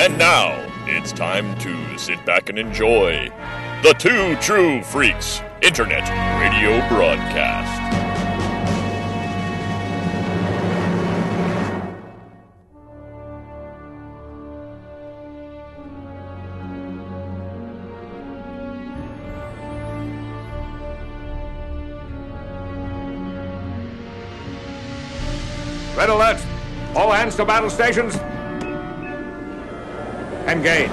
And now, it's time to sit back and enjoy the Two True Freaks Internet Radio Broadcast. Red alert! All hands to battle stations! Engage.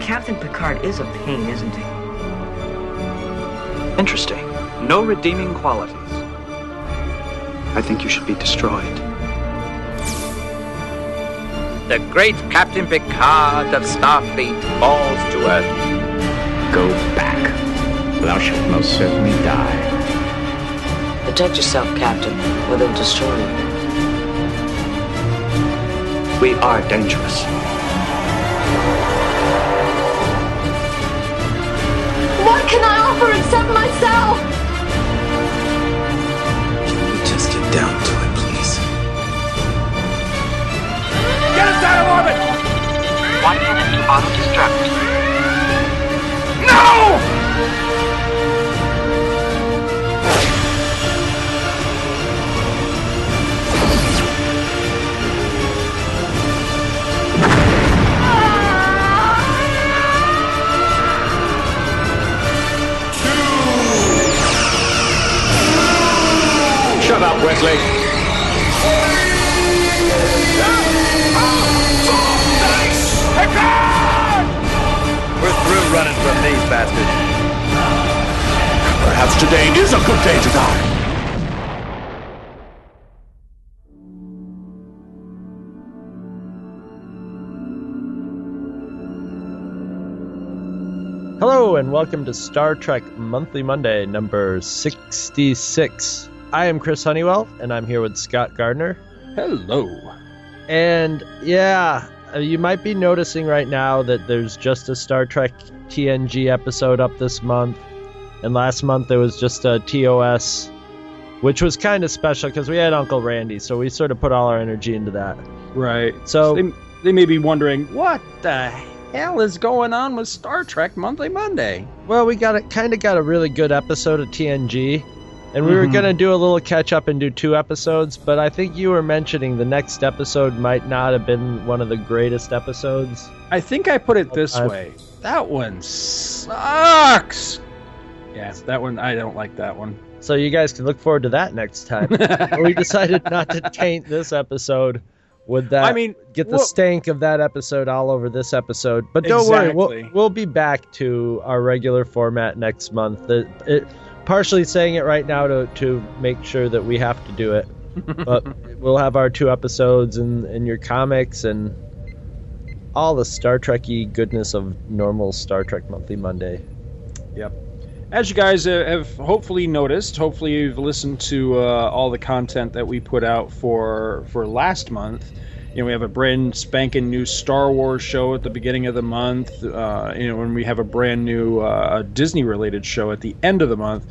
Captain Picard is a pain, isn't he? Interesting. No redeeming qualities. I think you should be destroyed. The great Captain Picard of Starfleet falls to earth. Go back. Thou shalt most certainly die. Protect yourself, Captain, or they'll destroy you. We are dangerous. What can I offer except myself? Can we just get down to it, please? Get us out of orbit! One minute to auto-destruct. No! Shut up, Wesley. We're through running from these bastards. Perhaps today is a good day to die. Hello and welcome to Star Trek Monthly Monday, number 66. I am Chris Honeywell, and I'm here with Scott Gardner. Hello. And yeah, uh, you might be noticing right now that there's just a Star Trek TNG episode up this month, and last month there was just a TOS, which was kind of special because we had Uncle Randy, so we sort of put all our energy into that. Right. So- they, they may be wondering what the hell is going on with Star Trek Monthly Monday. Well, we got a kind of got a really good episode of TNG, and we were Mhm. gonna do a little catch up and do two episodes. But I think you were mentioning the next episode might not have been one of the greatest episodes. I think I put it this way. That one sucks. Yeah, that one I don't like that one. So you guys can look forward to that next time. we decided not to taint this episode with that. I mean, get the stank of that episode all over this episode. But don't worry, we'll, we'll be back to our regular format next month. The, it, partially saying it right now to, to make sure that we have to do it. But we'll have our two episodes and, and your comics and all the Star Trekky goodness of normal Star Trek Monthly Monday. Yep. As you guys have hopefully noticed, hopefully you've listened to uh, all the content that we put out for for last month. You know, we have a brand spanking new Star Wars show at the beginning of the month. Uh, you know, and we have a brand new uh, Disney-related show at the end of the month.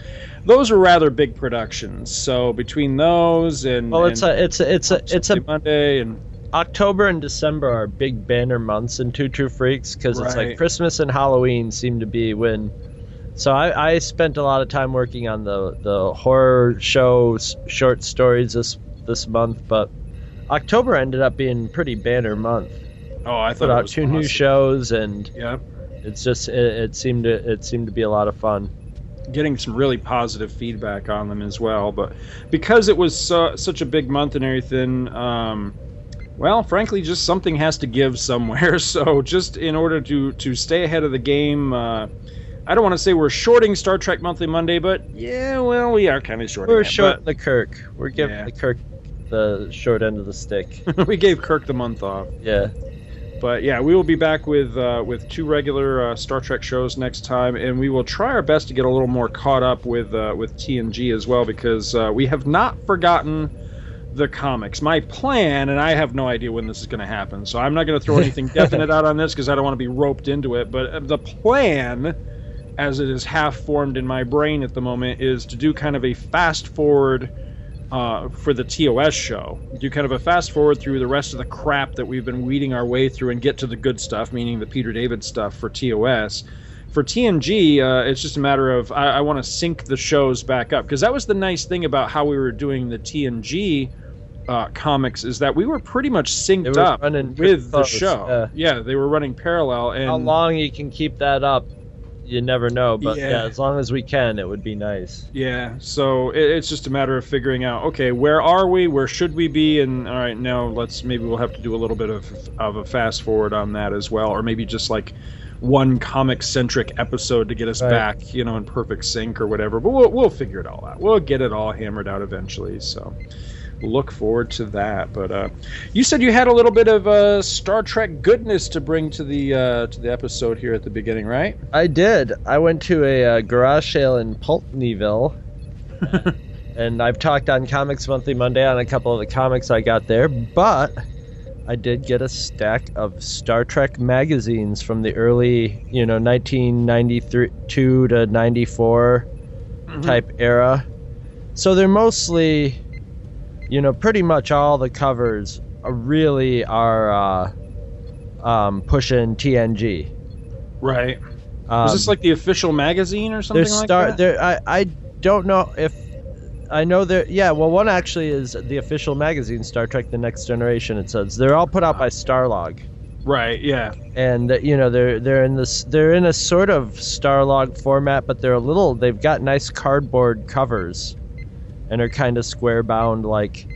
Those are rather big productions. So between those and Well, it's and a it's a it's a it's a Monday and October and December are big banner months in Two True Freaks because it's like Christmas and Halloween seem to be when. So I, I spent a lot of time working on the the horror shows, short stories this this month, but October ended up being pretty banner month. oh, I Put thought it out was two new shows, and yeah, it's just it, it seemed to it seemed to be a lot of fun. getting some really positive feedback on them as well. But because it was su- such a big month and everything, um, well, frankly, just something has to give somewhere. So just in order to to stay ahead of the game. Uh, I don't want to say we're shorting Star Trek Monthly Monday, but yeah, well, we are kind of shorting. We're it, short the Kirk. We're giving Yeah. the Kirk the short end of the stick. we gave Kirk the month off. yeah. But yeah, we will be back with uh, with two regular uh, Star Trek shows next time, and we will try our best to get a little more caught up with uh, with TNG as well, because uh, we have not forgotten the comics. My plan, and I have no idea when this is going to happen, so I'm not going to throw anything definite out on this because I don't want to be roped into it. But uh, the plan as it is half formed in my brain at the moment, is to do kind of a fast forward uh, for the TOS show. Do kind of a fast forward through the rest of the crap that we've been weeding our way through and get to the good stuff, meaning the Peter David stuff for TOS. For TNG, uh, it's just a matter of I, I want to sync the shows back up because that was the nice thing about how we were doing the TNG uh, comics is that we were pretty much synced up with the close, show. Yeah, they were running parallel. And How long you can keep that up, you never know. But yeah. Yeah. as long as we can, it would be nice. Yeah, so it, it's just a matter of figuring out, okay, where are we? Where should we be? And all right, now let's maybe we'll have to do a little bit of of a fast forward on that as well, or maybe just like one comic centric episode to get us Right. back, you know, in perfect sync or whatever. But we'll we'll figure it all out. We'll get it all hammered out eventually. So look forward to that. But uh, you said you had a little bit of uh, Star Trek goodness to bring to the uh, to the episode here at the beginning, right? I did. I went to a uh, garage sale in Pulteneyville. and I've talked on Comics Monthly Monday on a couple of the comics I got there, but I did get a stack of Star Trek magazines from the early, you know, 1992 to 94 type era. So they're mostly, you know, pretty much all the covers really are uh, um, pushing TNG. Right. Um, Was this like the official magazine or something like star. that? There, I I don't know if I know there. Yeah, well, one actually is the official magazine, Star Trek: The Next Generation. It says they're all put out by Starlog, Right. Yeah. and uh, you know they're they're in this they're in a sort of Starlog format, but they're a little. They've got nice cardboard covers, and are kind of square bound like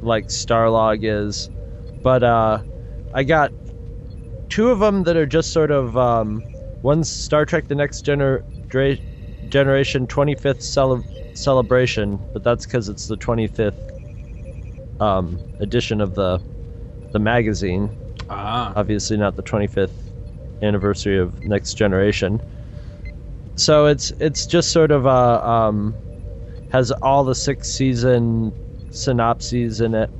like Starlog is. But uh, I got two of them that are just sort of um, one's Star Trek: The Next Gener- Dra- Generation 25th cele- celebration, but that's because it's the 25th um, edition of the the magazine. Ah. Obviously, not the 25th anniversary of Next Generation. So it's it's just sort of a um, has all the six season synopses in it.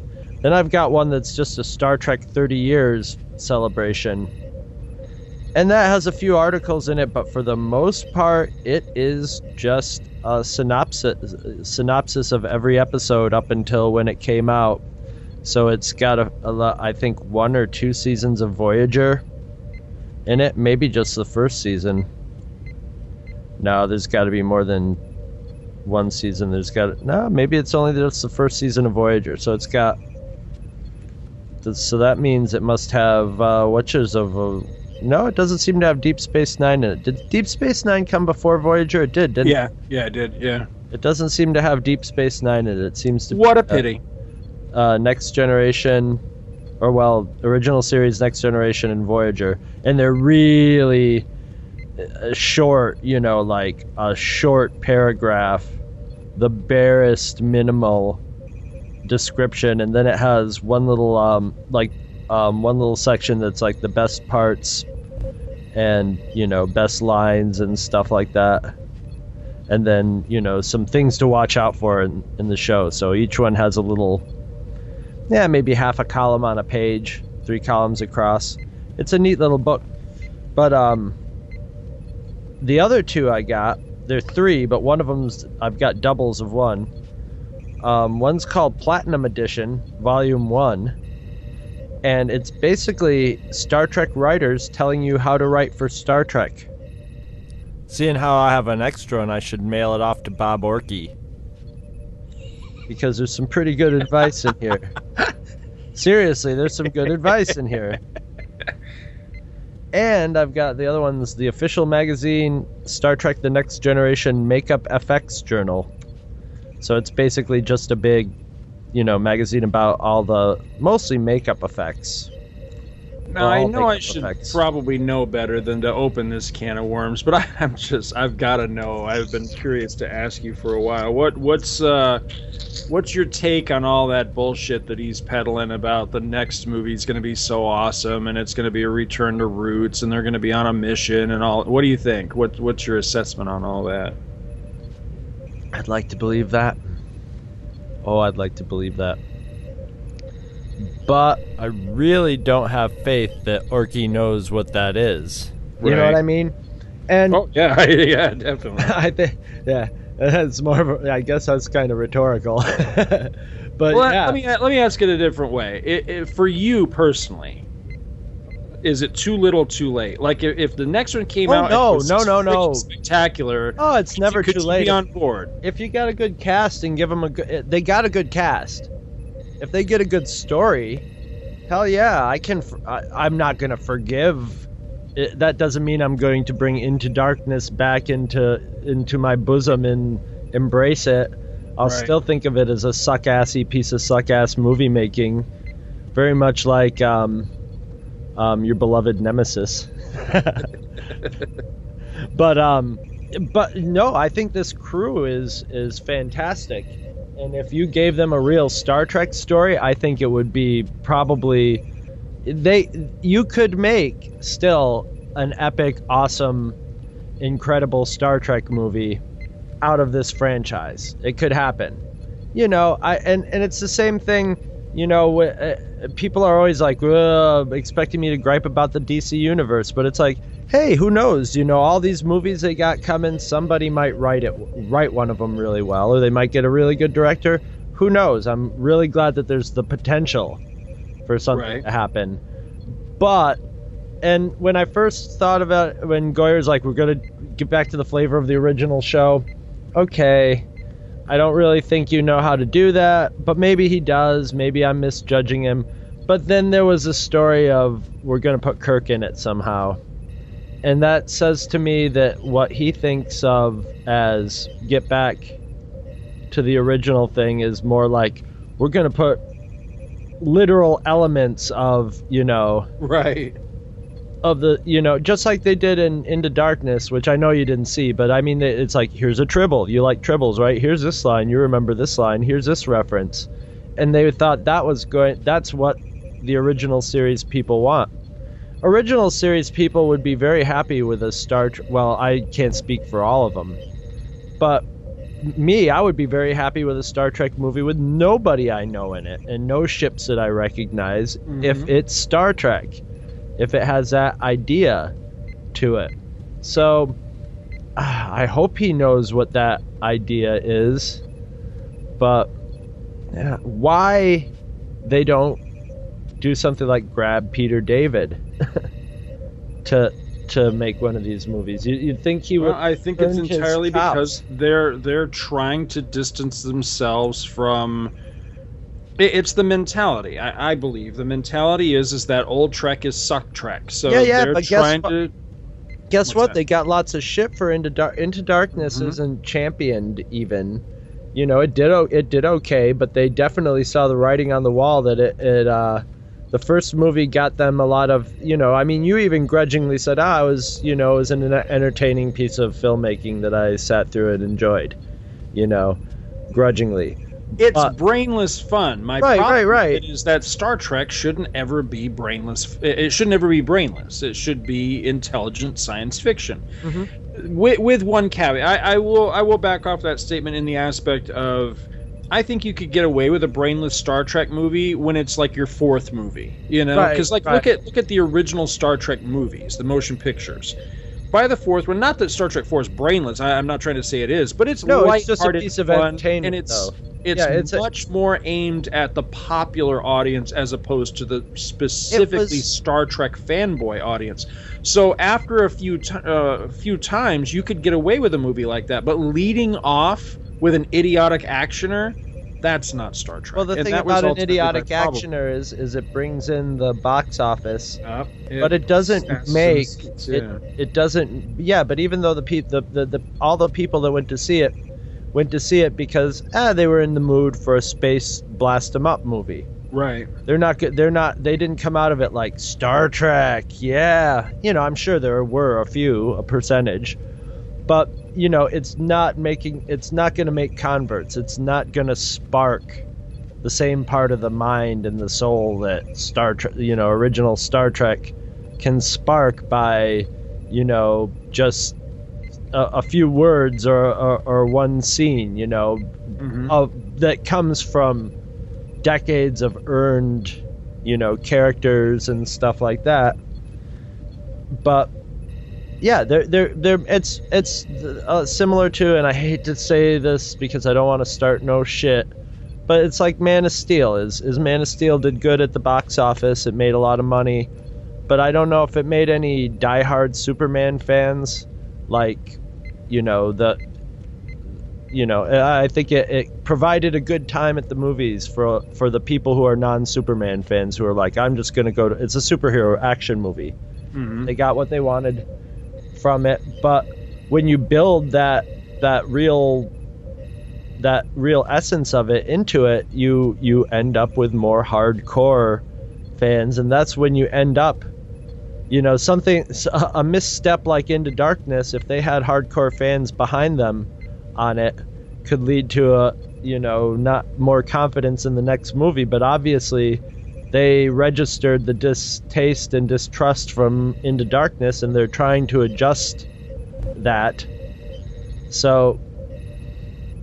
Then I've got one that's just a Star Trek 30 years celebration. And that has a few articles in it, but for the most part, it is just a synopsis synopsis of every episode up until when it came out. So it's got a, a I think one or two seasons of Voyager in it, maybe just the first season. No, there's got to be more than one season. There's got no, maybe it's only just the first season of Voyager. So it's got. So that means it must have uh, Witches of. Uh, no, it doesn't seem to have Deep Space Nine in it. Did Deep Space Nine come before Voyager? It did, didn't Yeah. it? Yeah. It did. Yeah. It doesn't seem to have Deep Space Nine in it. It seems to. What be, a pity. Uh, uh, Next Generation, or well, original series, Next Generation, and Voyager, and they're really uh, short. You know, like a short paragraph, the barest minimal description, and then it has one little um like um, one little section that's like the best parts and you know best lines and stuff like that. And then you know some things to watch out for in, in the show. So each one has a little yeah maybe half a column on a page three columns across. It's a neat little book. But um the other two i got they're three but one of them's i've got doubles of one um, one's called platinum edition volume one and it's basically star trek writers telling you how to write for star trek Seeing how I have an extra and I should mail it off to Bob Orci. Because there's some pretty good advice in here. Seriously, there's some good advice in here. And I've got the other one's the official magazine Star Trek The Next Generation Makeup FX Journal. So it's basically just a big, you know, magazine about all the mostly makeup effects. Now I know I should effects. probably know better than to open this can of worms, but I, I'm just I've got to know. I've been curious to ask you for a while. What what's uh what's your take on all that bullshit that he's peddling about the next movie's going to be so awesome and it's going to be a return to roots and they're going to be on a mission and all. What do you think? What what's your assessment on all that? I'd like to believe that. Oh, I'd like to believe that. But I really don't have faith that Orci knows what that is. You know what I mean? And oh yeah, yeah, definitely. I think yeah, it's more of a, I guess that's kind of rhetorical. but well, yeah. let me let me ask it a different way. It, it, for you personally, is it too little, too late? Like if, if the next one came Oh, out, no, and was no, no, no. spectacular. Oh, it's never could too you late. Be on board. if you got a good cast and give them a good, eh, they got a good cast. If they get a good story, hell yeah, I can. I, am not gonna forgive. It, that doesn't mean I'm going to bring Into Darkness back into into my bosom and embrace it. I'll Right. still think of it as a suck assy piece of suck ass movie making, very much like um, um, your beloved Nemesis. but um, but no, I think this crew is is fantastic. And if you gave them a real Star Trek story, I think it would be probably they you could make still an epic, awesome, incredible Star Trek movie out of this franchise. It could happen. You know, I and and it's the same thing, you know, uh, people are always like expecting me to gripe about the DC universe, but it's like hey, who knows? You know, all these movies they got coming, somebody might write it, write one of them really well, or they might get a really good director. Who knows? I'm really glad that there's the potential for something Right. to happen. But, and when I first thought about when Goyer's like, we're gonna get back to the flavor of the original show. Okay, I don't really think you know how to do that, but maybe he does. Maybe I'm misjudging him. But then there was a story of we're gonna put Kirk in it somehow and that says to me that what he thinks of as get back to the original thing is more like we're going to put literal elements of you know Right. of the you know just like they did in into darkness which i know you didn't see but i mean it's like here's a tribble. You like tribbles right? Here's this line. You remember this line. Here's this reference. And they thought that was going that's what the original series people want original series people would be very happy with a star Tr- well i can't speak for all of them but me i would be very happy with a star trek movie with nobody i know in it and no ships that i recognize if mm-hmm. it's star trek if it has that idea to it. So i hope he knows what that idea is but yeah, why they don't do something like grab Peter David to to make one of these movies. You, you'd think he would. Well, I think it's entirely because they're they're trying to distance themselves from. it- It's the mentality. I, I believe the mentality is is that old Trek is suck Trek. So Yeah, yeah, they're but guess trying what? to. Guess What's what? that? They got lots of shit for Into Dar- Into Darkness Mhm. isn't championed even. You know, it did o- it did okay, but they definitely saw the writing on the wall that it, it uh the first movie got them a lot of, you know, I mean, you even grudgingly said, "Ah, it was, you know, it was an entertaining piece of filmmaking that I sat through and enjoyed." You know, grudgingly. It's Uh, brainless fun. My Right, problem right, right. is that Star Trek shouldn't ever be brainless. It it should never be brainless. It should be intelligent science fiction. Mm-hmm. With, with one caveat, I, I will I will back off that statement in the aspect of I think you could get away with a brainless Star Trek movie when it's like your fourth movie, you know? Right, Because like right. look at look at the original Star Trek movies, the motion pictures. By the fourth one, not that Star Trek Four is brainless. I, I'm not trying to say it is, but it's No, it's just a piece of entertainment, and it's though. it's, Yeah, it's a- much more aimed at the popular audience as opposed to the specifically Star Trek fanboy audience. So after a few t- uh, few times, you could get away with a movie like that, but leading off with an idiotic actioner, that's not Star Trek. Well, the And thing about an idiotic actioner is is it brings in the box office Uh, but it doesn't make it, it doesn't yeah but even though the, pe- the, the the all the people that went to see it went to see it because ah they were in the mood for a space blast 'em up movie right. they're not good they're not they didn't come out of it like star trek yeah you know i'm sure there were a few a percentage but you know it's not making it's not going to make converts it's not going to spark the same part of the mind and the soul that star trek you know original star trek can spark by you know just a, a few words or, or or one scene you know Mhm. of that comes from decades of earned you know characters and stuff like that but yeah, they're they're they're it's it's uh, similar to, and I hate to say this because I don't want to start no shit, but it's like Man of Steel. Is is Man of Steel did good at the box office? It made a lot of money, but I don't know if it made any diehard Superman fans like, you know the. You know, I think it, it provided a good time at the movies for for the people who are non Superman fans who are like, I'm just gonna go to. It's a superhero action movie. Mhm. They got what they wanted from it, but when you build that that real that real essence of it into it, you you end up with more hardcore fans, and that's when you end up, you know, something a misstep like Into Darkness, if they had hardcore fans behind them on it, could lead to a you know not more confidence in the next movie. But obviously, they registered the distaste and distrust from Into Darkness, and they're trying to adjust that. So,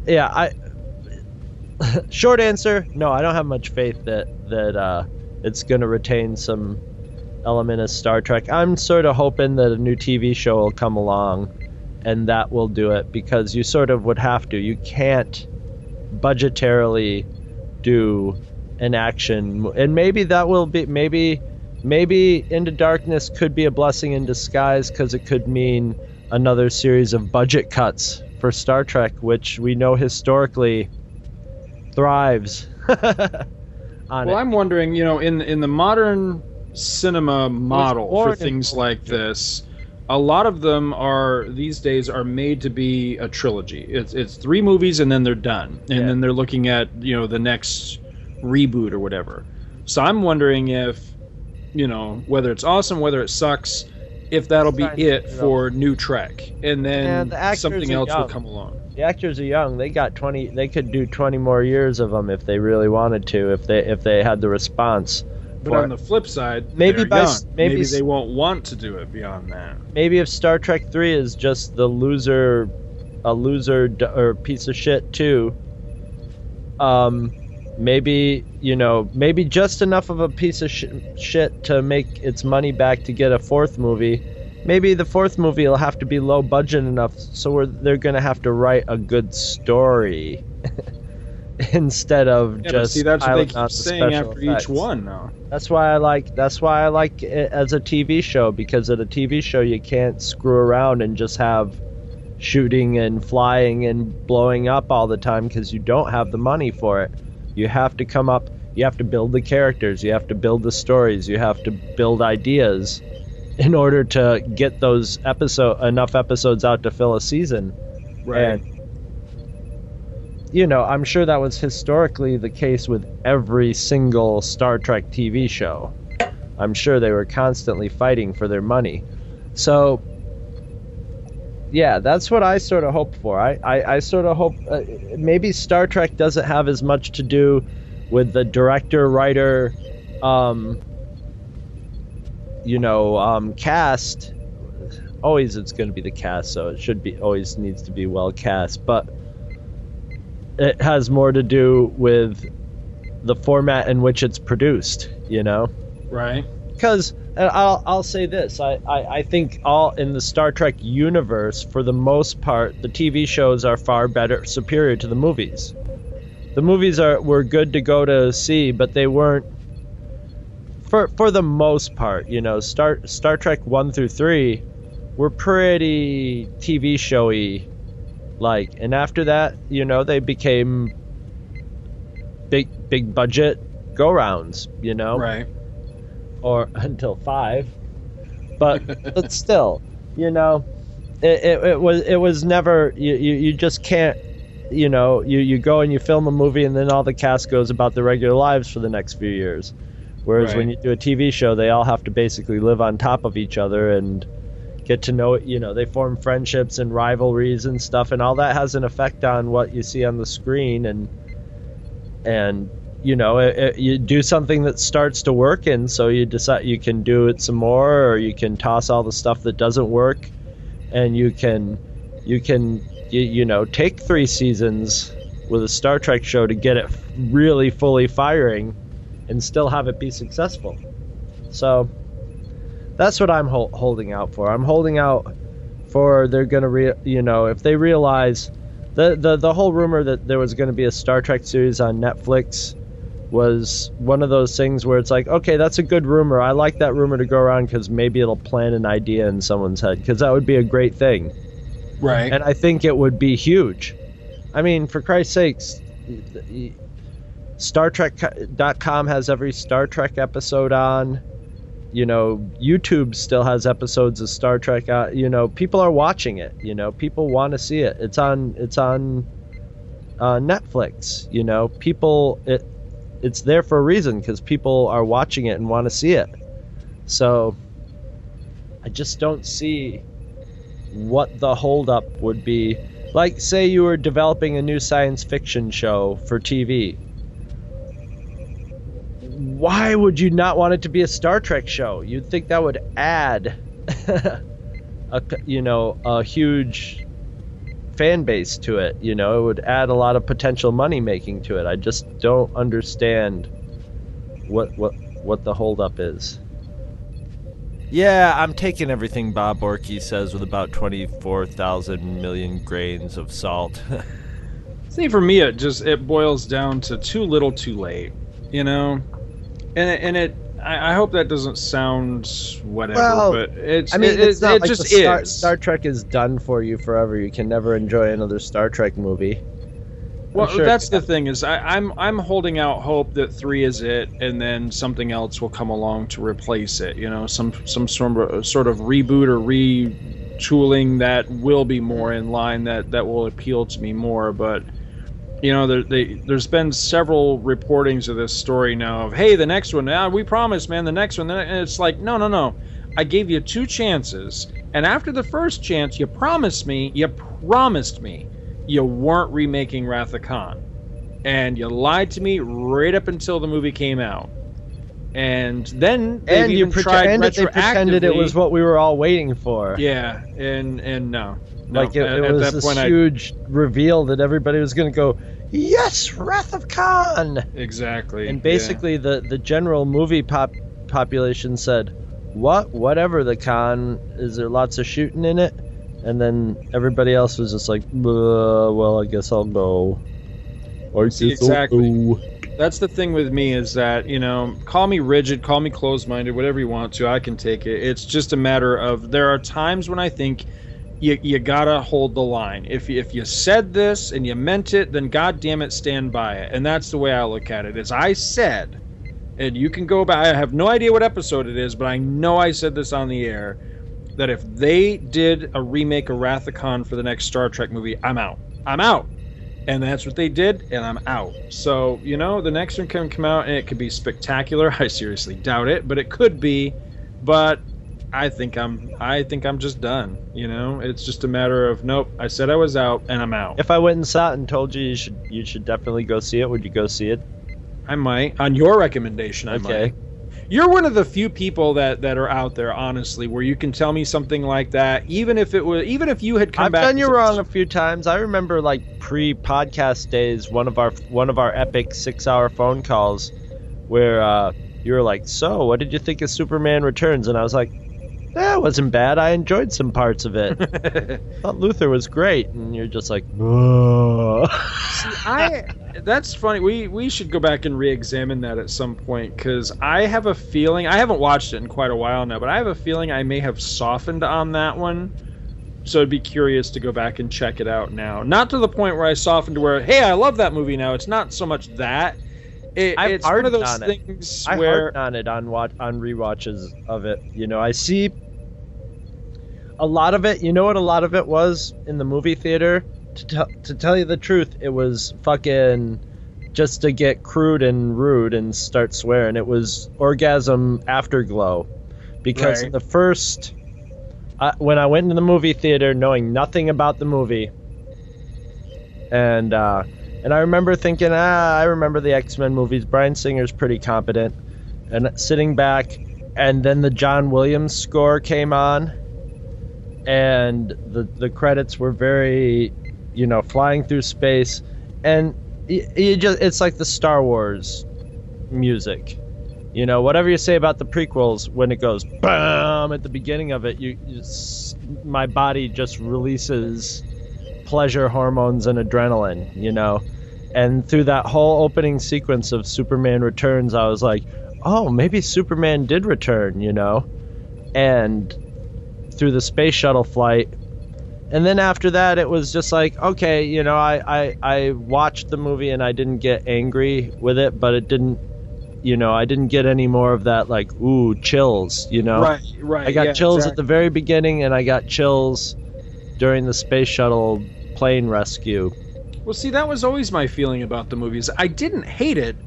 yeah, I. short answer: No, I don't have much faith that that uh, it's going to retain some element of Star Trek. I'm sort of hoping that a new TV show will come along, and that will do it because you sort of would have to. You can't budgetarily do an action and maybe that will be maybe maybe into darkness could be a blessing in disguise because it could mean another series of budget cuts for star trek which we know historically thrives on Well, it. I'm wondering, you know, in in the modern cinema model for in- things like this, a lot of them are these days are made to be a trilogy. It's it's three movies and then they're done, and Yeah. then they're looking at you know the next reboot or whatever. So I'm wondering if, you know, whether it's awesome, whether it sucks, if that'll be it for new Trek, and Yeah, then the something else will come along. the actors are young they got 20 they could do 20 more years of them if they really wanted to if they if they had the response But on the flip side, Maybe by young. maybe maybe they won't want to do it beyond that. maybe if Star Trek 3 is just the loser a loser d- or piece of shit too um maybe you know maybe just enough of a piece of sh- shit to make its money back to get a fourth movie maybe the fourth movie will have to be low budget enough so we're, they're going to have to write a good story instead of Yeah, just see, that's what they keep saying after effects. each one now. That's why I like. That's why I like it as a TV show because at a TV show you can't screw around and just have shooting and flying and blowing up all the time because you don't have the money for it. You have to come up. You have to build the characters. You have to build the stories. You have to build ideas in order to get those episode enough episodes out to fill a season. And you know, I'm sure that was historically the case with every single Star Trek TV show. I'm sure they were constantly fighting for their money. So, yeah, that's what I sort of hope for. I, I, I sort of hope uh, maybe Star Trek doesn't have as much to do with the director, writer, um, you know, um, cast. Always it's going to be the cast, so it should be always needs to be well cast. But it has more to do with the format in which it's produced, you know? Right. Because I'll, I'll say this I, I, I think all in the Star Trek universe, for the most part, the TV shows are far better, superior to the movies. The movies are were good to go to see, but they weren't. For for the most part, you know, Star Star Trek one through three were pretty TV showy, like, and after that, you know, they became big big budget go rounds, you know Right. Or until five. But but still, you know, it, it, it was it was never you, you, you just can't you know you, you go and you film a movie and then all the cast goes about their regular lives for the next few years. Whereas when you do a TV show, they all have to basically live on top of each other and get to know you know they form friendships and rivalries and stuff and all that has an effect on what you see on the screen and and you know it, it, you do something that starts to work and so you decide you can do it some more or you can toss all the stuff that doesn't work and you can you can you, you know take three seasons with a star trek show to get it really fully firing and still have it be successful. So that's what i'm hol- holding out for. I'm holding out for they're gonna re you know if they realize the the the whole rumor that there was going to be a Star Trek series on Netflix was one of those things where it's like okay that's a good rumor I like that rumor to go around because maybe it'll plant an idea in someone's head because that would be a great thing Right. and I think it would be huge. I mean, for Christ's sakes, Star Trek.com has every Star Trek episode on. You know, YouTube still has episodes of Star Trek. Uh, you know, people are watching it. You know, people want to see it. It's on. It's on uh, Netflix. You know, people. It. It's there for a reason because people are watching it and want to see it. So, I just don't see what the holdup would be. Like, say you were developing a new science fiction show for TV. Why would you not want it to be a Star Trek show? You'd think that would add, a, you know, a huge fan base to it. You know, it would add a lot of potential money making to it. I just don't understand what what what the holdup is. Yeah, I'm taking everything Bob Orci says with about 24,000 million grains of salt. See, for me, it just it boils down to too little, too late. You know, and it, and it. I, I hope that doesn't sound whatever, Well, but it's. I mean, it, it's it, not it like just Star, is. Star Trek is done for you forever. You can never enjoy another Star Trek movie. Well, sure that's the thing is I, I'm I'm holding out hope that three is it, and then something else will come along to replace it. You know, some some sort of sort of reboot or retooling that will be more hmm. in line that that will appeal to me more. But you know, there, they, there's been several reportings of this story now of hey, the next one, ah, we promise, man, the next one. And it's like no, no, no. I gave you two chances, and after the first chance, you promised me, you promised me you weren't remaking Wrath of Khan. And you lied to me right up until the movie came out. And then And you even tried pretended they pretended it was what we were all waiting for. Yeah, and and no. No like it, at, it was this point I- huge reveal that everybody was going to go, yes, Wrath of Khan. exactly. And yeah. basically, the the general movie pop population said, "What? Whatever the con? Is there lots of shooting in it?" And then everybody else was just like, "Uh, "Well, I guess I'll go." Or See, guess I'll exactly. go." That's the thing with me is that, you know, call me rigid, call me closed minded, whatever you want to, I can take it. It's just a matter of there are times when I think you, you gotta hold the line. If, if you said this and you meant it, then god damn it, stand by it. And that's the way I look at it. Is I said, and you can go back, I have no idea what episode it is, but I know I said this on the air, that if they did a remake of Wrath of Khan for the next Star Trek movie, I'm out. I'm out and that's what they did and i'm out so you know the next one can come out and it could be spectacular i seriously doubt it but it could be but i think i'm i think i'm just done you know it's just a matter of nope i said i was out and i'm out If I went and saw it and told you you should you should definitely go see it, would you go see it? i might on your recommendation i Okay. might you're one of the few people that that are out there honestly where you can tell me something like that even if it was even if you had come I've back done you wrong a few times. I remember like pre-podcast days, one of our one of our epic six-hour phone calls, where uh, you were like, "So, what did you think of Superman Returns?" And I was like, "Eh, it wasn't bad. I enjoyed some parts of it. thought Luthor was great." And you're just like, "Ugh." I that's funny. We we should go back and re-examine that at some point because I have a feeling I haven't watched it in quite a while now, but I have a feeling I may have softened on that one. So I'd be curious to go back and check it out now. Not to the point where I softened to where, hey, I love that movie now. It's not so much that. It, it's one of those on it. things I where harp on it on watch on rewatches of it. You know, I see a lot of it. You know what? A lot of it was in the movie theater. To tell to tell you the truth, it was fucking just to get crude and rude and start swearing. It was orgasm afterglow, because Right. in the first. I when I went into the movie theater knowing nothing about the movie, and uh, and I remember thinking, ah, I remember the X Men movies. Bryan Singer's pretty competent, and sitting back, and then the John Williams score came on, and the the credits were very, you know, flying through space, and you just it's like the Star Wars music. You know, whatever you say about the prequels, when it goes bam at the beginning of it, you, you my body just releases pleasure hormones and adrenaline. You know, and through that whole opening sequence of Superman Returns, I was like, oh, maybe Superman did return. You know, and through the space shuttle flight. And then after that, it was just like, okay, you know, I, I, I watched the movie and I didn't get angry with it, but it didn't, you know, I didn't get any more of that, like, ooh, chills, you know? Right, right. I got yeah, chills at the very beginning and I got chills during the space shuttle plane rescue. Well, see, that was always my feeling about the movies. I didn't hate it,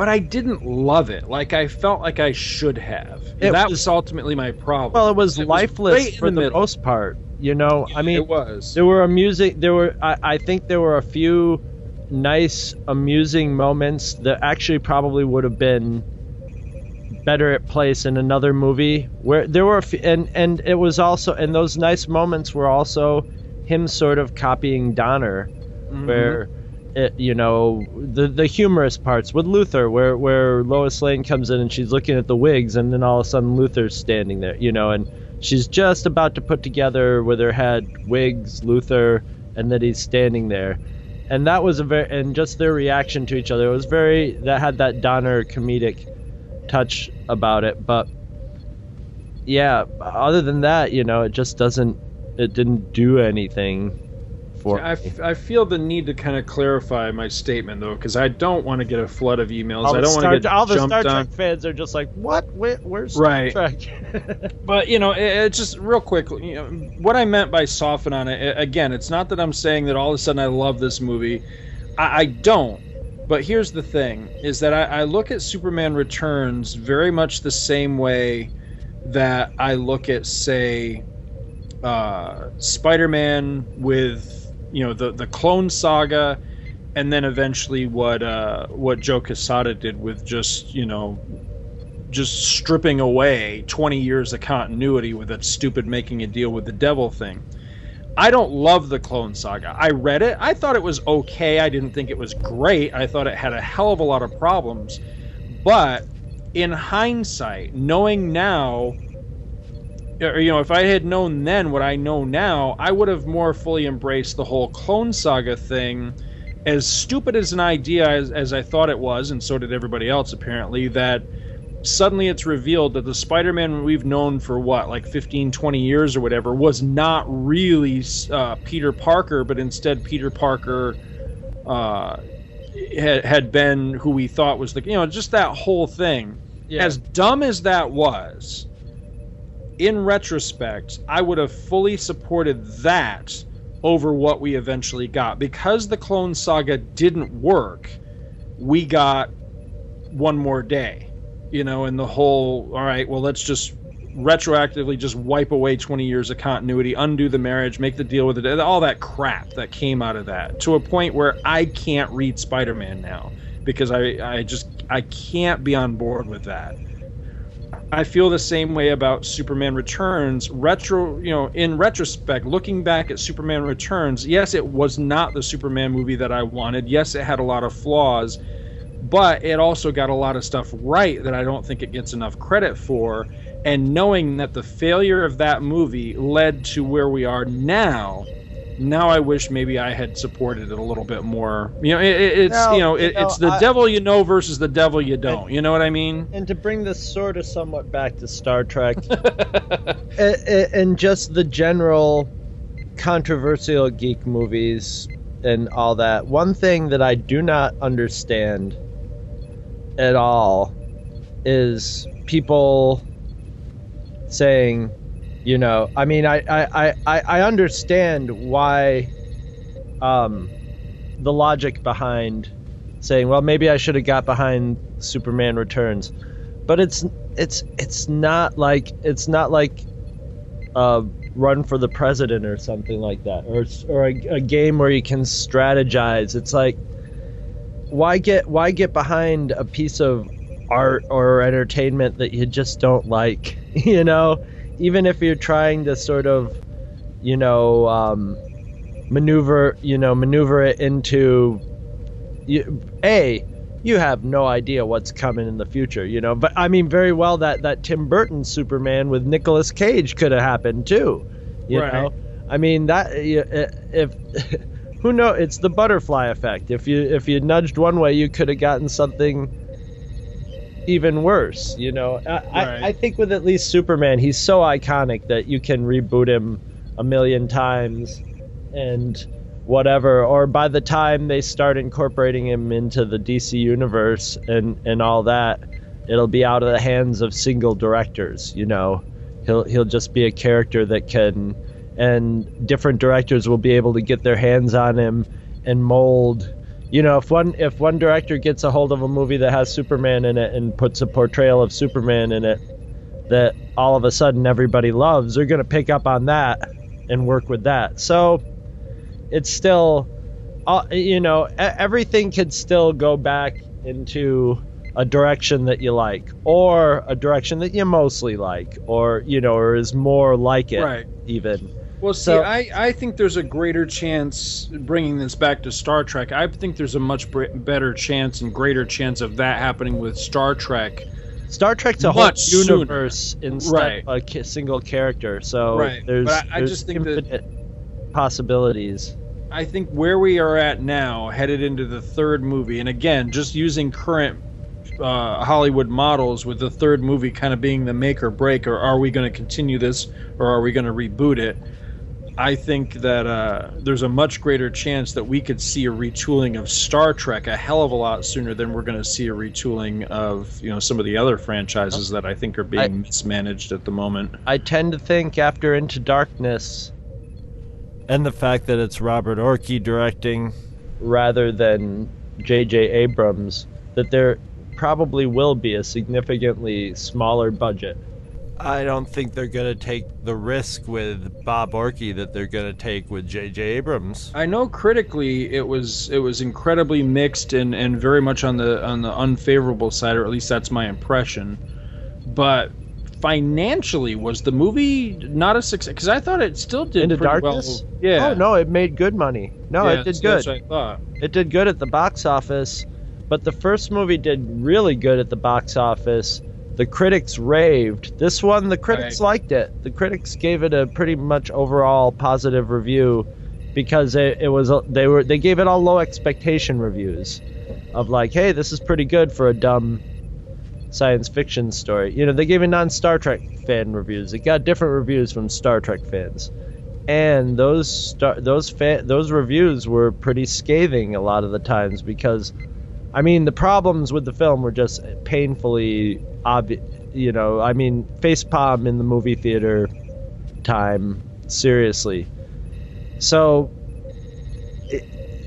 but I didn't love it. Like I felt like I should have. It that was- was ultimately my problem. Well, it was It was lifeless right in for the the, most part, you know? I mean, it was. There were amusing. There were. I, I think there were a few nice, amusing moments that actually probably would have been better at place in another movie. Where there were, a few, and and it was also, and those nice moments were also him sort of copying Donner, Mm-hmm. where. It, you know the the humorous parts with Luthor, where where Lois Lane comes in and she's looking at the wigs, and then all of a sudden Luthor's standing there, you know, and she's just about to put together with her head wigs Luthor, and that he's standing there, and that was a very and just their reaction to each other. It was very that had that Donner comedic touch about it, but yeah, other than that, you know, it just doesn't it didn't do anything for I, me. f- I feel the need to kind of clarify my statement though, because I don't want to get a flood of emails. all I the don't Star, want to get all the jumped Star Trek on. fans are just like, what? Where, where's Star Right. Trek? But you know, it, it's just real quick. You know, what I meant by soften on it. a- Again, it's not that I'm saying that all of a sudden I love this movie. I, I don't. But here's the thing: is that I, I look at Superman Returns very much the same way that I look at, say, uh, Spider-Man with you know the the Clone Saga, and then eventually what uh, what Joe Quesada did with just you know just stripping away 20 years of continuity with that stupid making a deal with the devil thing. I don't love the Clone Saga. I read it. I thought it was okay. I didn't think it was great. I thought it had a hell of a lot of problems. But in hindsight, knowing now, or, you know, if I had known then what I know now, I would have more fully embraced the whole Clone Saga thing. As stupid as an idea as, as I thought it was, and so did everybody else apparently, that suddenly it's revealed that the Spider-Man we've known for what, like 15, 20 years or whatever, was not really uh, Peter Parker, but instead Peter Parker uh, had, had been who we thought was the, you know, just that whole thing. Yeah. As dumb as that was, in retrospect, I would have fully supported that over what we eventually got. Because the Clone Saga didn't work, we got one more day, you know, and the whole, all right, well, let's just retroactively just wipe away 20 years of continuity, undo the marriage, make the deal with it, all that crap that came out of that to a point where I can't read Spider Man now because I, I just, I can't be on board with that. I feel the same way about Superman Returns. Retro, you know, in retrospect, looking back at Superman Returns, yes, it was not the Superman movie that I wanted. Yes, it had a lot of flaws, but it also got a lot of stuff right that I don't think it gets enough credit for. And knowing that the failure of that movie led to where we are now, now I wish maybe I had supported it a little bit more. You know, it, it- it's No, you know, you it, know, it's the I- devil you know versus the devil you don't. You know what I mean? and to bring this sort of somewhat back to Star Trek, and, and just the general controversial geek movies and all that, one thing that I do not understand at all is people saying, you know, I mean, I I, I, I understand why, um, the logic behind saying, well, maybe I should have got behind Superman Returns, but it's it's it's not like it's not like uh, Run for the President or something like that, or or a, a game where you can strategize. It's like why get why get behind a piece of art or entertainment that you just don't like, you know? Even if you're trying to sort of, you know, um, maneuver, you know, maneuver it into you, a you have no idea what's coming in the future, you know. But I mean, very well that that Tim Burton Superman with Nicolas Cage could have happened too, you Right. know. I mean that if who know it's the butterfly effect. If you if you nudged one way, you could have gotten something even worse, you know. I, Right. I, I think with at least Superman, he's so iconic that you can reboot him a million times and whatever or by the time they start incorporating him into the DC universe and and all that it'll be out of the hands of single directors you know he'll he'll just be a character that can and different directors will be able to get their hands on him and mold you know if one if one director gets a hold of a movie that has Superman in it and puts a portrayal of Superman in it that all of a sudden everybody loves they're going to pick up on that and work with that so it's still uh, you know everything could still go back into a direction that you like or a direction that you mostly like or you know or is more like it Right. even Well, see, So- I, I think there's a greater chance bringing this back to Star Trek. I think there's a much better chance and greater chance of that happening with Star Trek. Star Trek's a whole sooner. universe instead Right. of a single character so Right. there's, I- I there's just think that- infinite possibilities I think where we are at now, headed into the third movie, and again, just using current uh, Hollywood models, with the third movie kind of being the make or break, or are we going to continue this, or are we going to reboot it? I think that uh, there's a much greater chance that we could see a retooling of Star Trek a hell of a lot sooner than we're going to see a retooling of you know some of the other franchises that I think are being I- mismanaged at the moment. I tend to think after Into Darkness and the fact that it's Robert Orci directing rather than J.J. Abrams that there probably will be a significantly smaller budget. I don't think they're going to take the risk with Bob Orci that they're going to take with J.J. Abrams. I know critically it was it was incredibly mixed and, and very much on the on the unfavorable side, or at least that's my impression. But financially, was the movie not a success? Because I thought it still did Into pretty Darkness? well. Yeah. Oh, no, it made good money. No, Yeah, it did good. That's what I thought. It did good at the box office, but the first movie did really good at the box office. The critics raved. This one, the critics Right. liked it. The critics gave it a pretty much overall positive review because it, it was they were they gave it all low expectation reviews of like, hey, this is pretty good for a dumb science fiction story. You know, they gave it non Star Trek fan reviews. It got different reviews from Star Trek fans and those star- those fa- those reviews were pretty scathing a lot of the times because I mean the problems with the film were just painfully obvious you know I mean facepalm in the movie theater time seriously so it,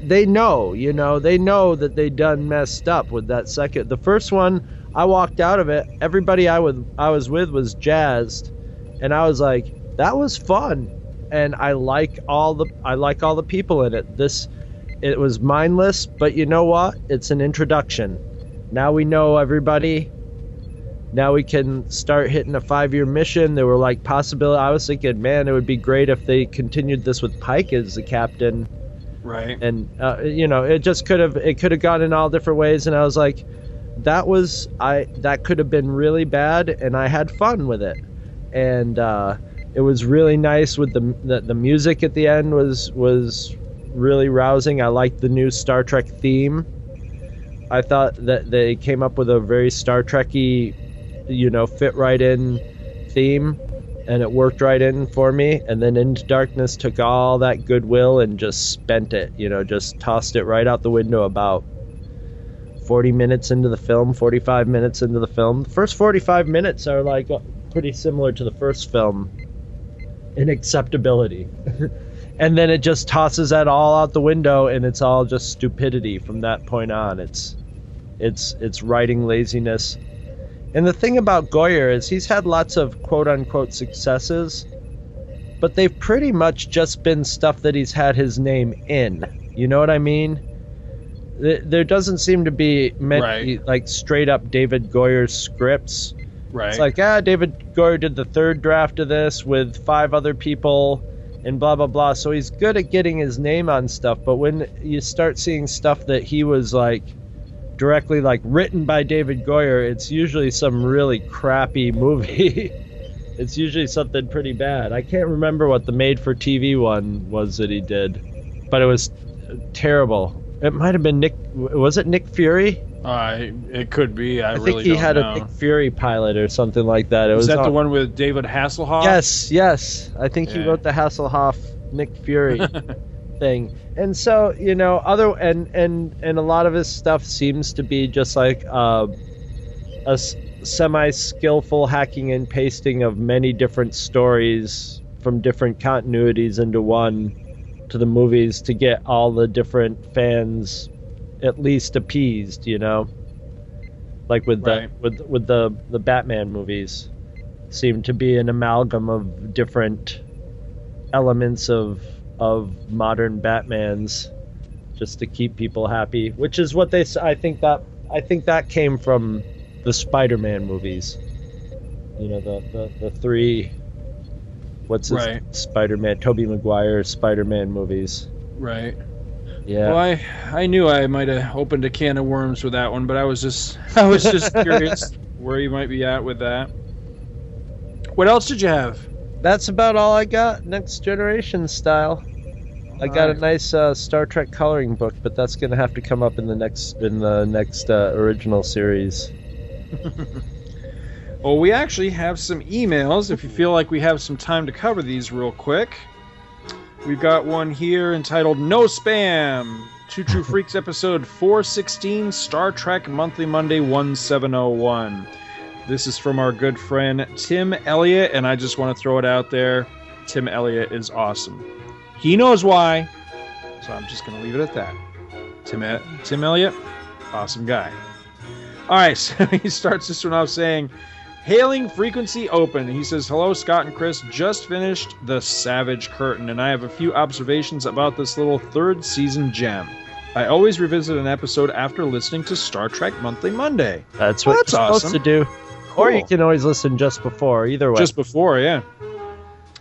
they know you know they know that they done messed up with that second the first one I walked out of it everybody I was I was with was jazzed and I was like that was fun and I like all the I like all the people in it. This it was mindless, but you know what? It's an introduction. Now we know everybody. Now we can start hitting a five-year mission. There were like possibility. I was thinking, man, it would be great if they continued this with Pike as the captain, Right. and uh, you know, it just could have it could have gone in all different ways. And I was like, that was I that could have been really bad, and I had fun with it, and. uh it was really nice with the, the the music at the end was was really rousing. I liked the new Star Trek theme. I thought that they came up with a very Star Trekky, you know, fit right in theme, and it worked right in for me. And then Into Darkness took all that goodwill and just spent it, you know, just tossed it right out the window about 40 minutes into the film, 45 minutes into the film. The first 45 minutes are like pretty similar to the first film in acceptability. and then it just tosses that all out the window and it's all just stupidity from that point on. It's it's it's writing laziness. And the thing about Goyer is he's had lots of quote unquote successes, but they've pretty much just been stuff that he's had his name in. You know what I mean? There doesn't seem to be many Right. like straight up David Goyer scripts. Right. It's like, ah, David Goyer did the third draft of this with five other people and blah, blah, blah. So he's good at getting his name on stuff. But when you start seeing stuff that he was like directly like written by David Goyer, it's usually some really crappy movie. it's usually something pretty bad. I can't remember what the made for TV one was that he did, but it was terrible. It might have been Nick. Was it Nick Fury? Uh, it could be. I, I think really he had know. a Nick Fury pilot or something like that. It Is was that the one with David Hasselhoff? Yes, yes. I think he wrote the Hasselhoff Nick Fury thing. And so, you know, other and and and a lot of his stuff seems to be just like uh, a semi skillful hacking and pasting of many different stories from different continuities into one to the movies to get all the different fans at least appeased, you know. Like with Right. the with with the the Batman movies seem to be an amalgam of different elements of of modern Batmans just to keep people happy, which is what they I think that I think that came from the Spider-Man movies. You know, the the, the three what's his Right. Spider-Man Tobey Maguire Spider-Man movies. Right. Yeah. Well, I I knew I might have opened a can of worms with that one, but I was just I was just curious where you might be at with that. What else did you have? That's about all I got. Next generation style. I got a nice uh, Star Trek coloring book, but that's gonna have to come up in the next in the next uh, original series. Well, we actually have some emails. If you feel like we have some time to cover these real quick, we've got one here entitled "No Spam." Two True Freaks episode 416, Star Trek Monthly Monday 1701. This is from our good friend Tim Elliott, and I just want to throw it out there. Tim Elliott is awesome. He knows why, so I'm just going to leave it at that. Tim, Tim Elliott, awesome guy. All right, so he starts this one off saying, Hailing frequency open. He says, Hello, Scott and Chris. Just finished The Savage Curtain, and I have a few observations about this little third season gem. I always revisit an episode after listening to Star Trek Monthly Monday. That's Well, what that's you're supposed to do. Or you can always listen just before. Either way. Just before, yeah.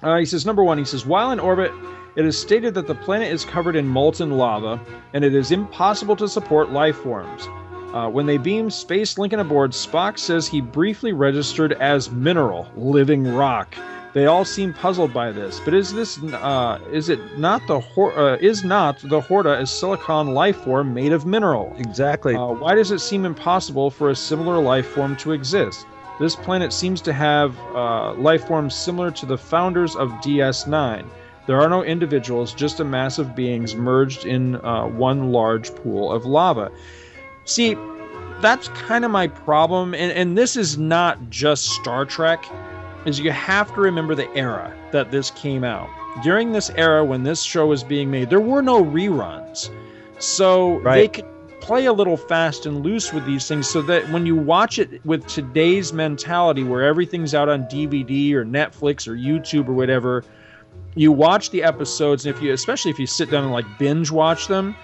Uh, he says, number one, he says, while in orbit, it is stated that the planet is covered in molten lava, and it is impossible to support life forms. Uh, when they beam Space Lincoln aboard, Spock says he briefly registered as mineral, living rock. They all seem puzzled by this, but is this uh, is it not the Hor- uh, is not the Horta a silicon life form made of mineral? exactly. Uh, why does it seem impossible for a similar life form to exist? This planet seems to have uh, life forms similar to the founders of DS9. There are no individuals, just a mass of beings merged in uh, one large pool of lava. See, that's kind of my problem, and, and this is not just Star Trek, is you have to remember the era that this came out. During this era, when this show was being made, there were no reruns. So they could play a little fast and loose with these things so that when you watch it with today's mentality where everything's out on DVD or Netflix or YouTube or whatever, you watch the episodes and if you especially if you sit down and like binge watch them,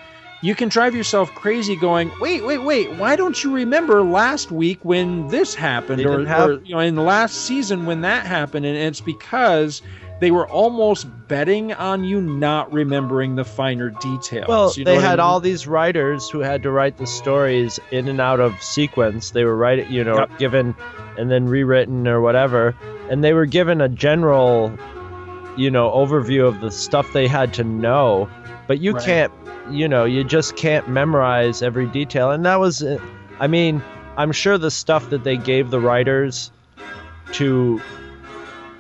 you can drive yourself crazy going, "Wait, wait, wait, why don't you remember last week when this happened or, have- or you know in the last season when that happened?" And it's because they were almost betting on you not remembering the finer details. Well, You know they what I had mean? all these writers who had to write the stories in and out of sequence. They were writing, you know, Yep. given and then rewritten or whatever, and they were given a general, you know, overview of the stuff they had to know. But you Right. can't, you know, you just can't memorize every detail. And that was, I mean, I'm sure the stuff that they gave the writers to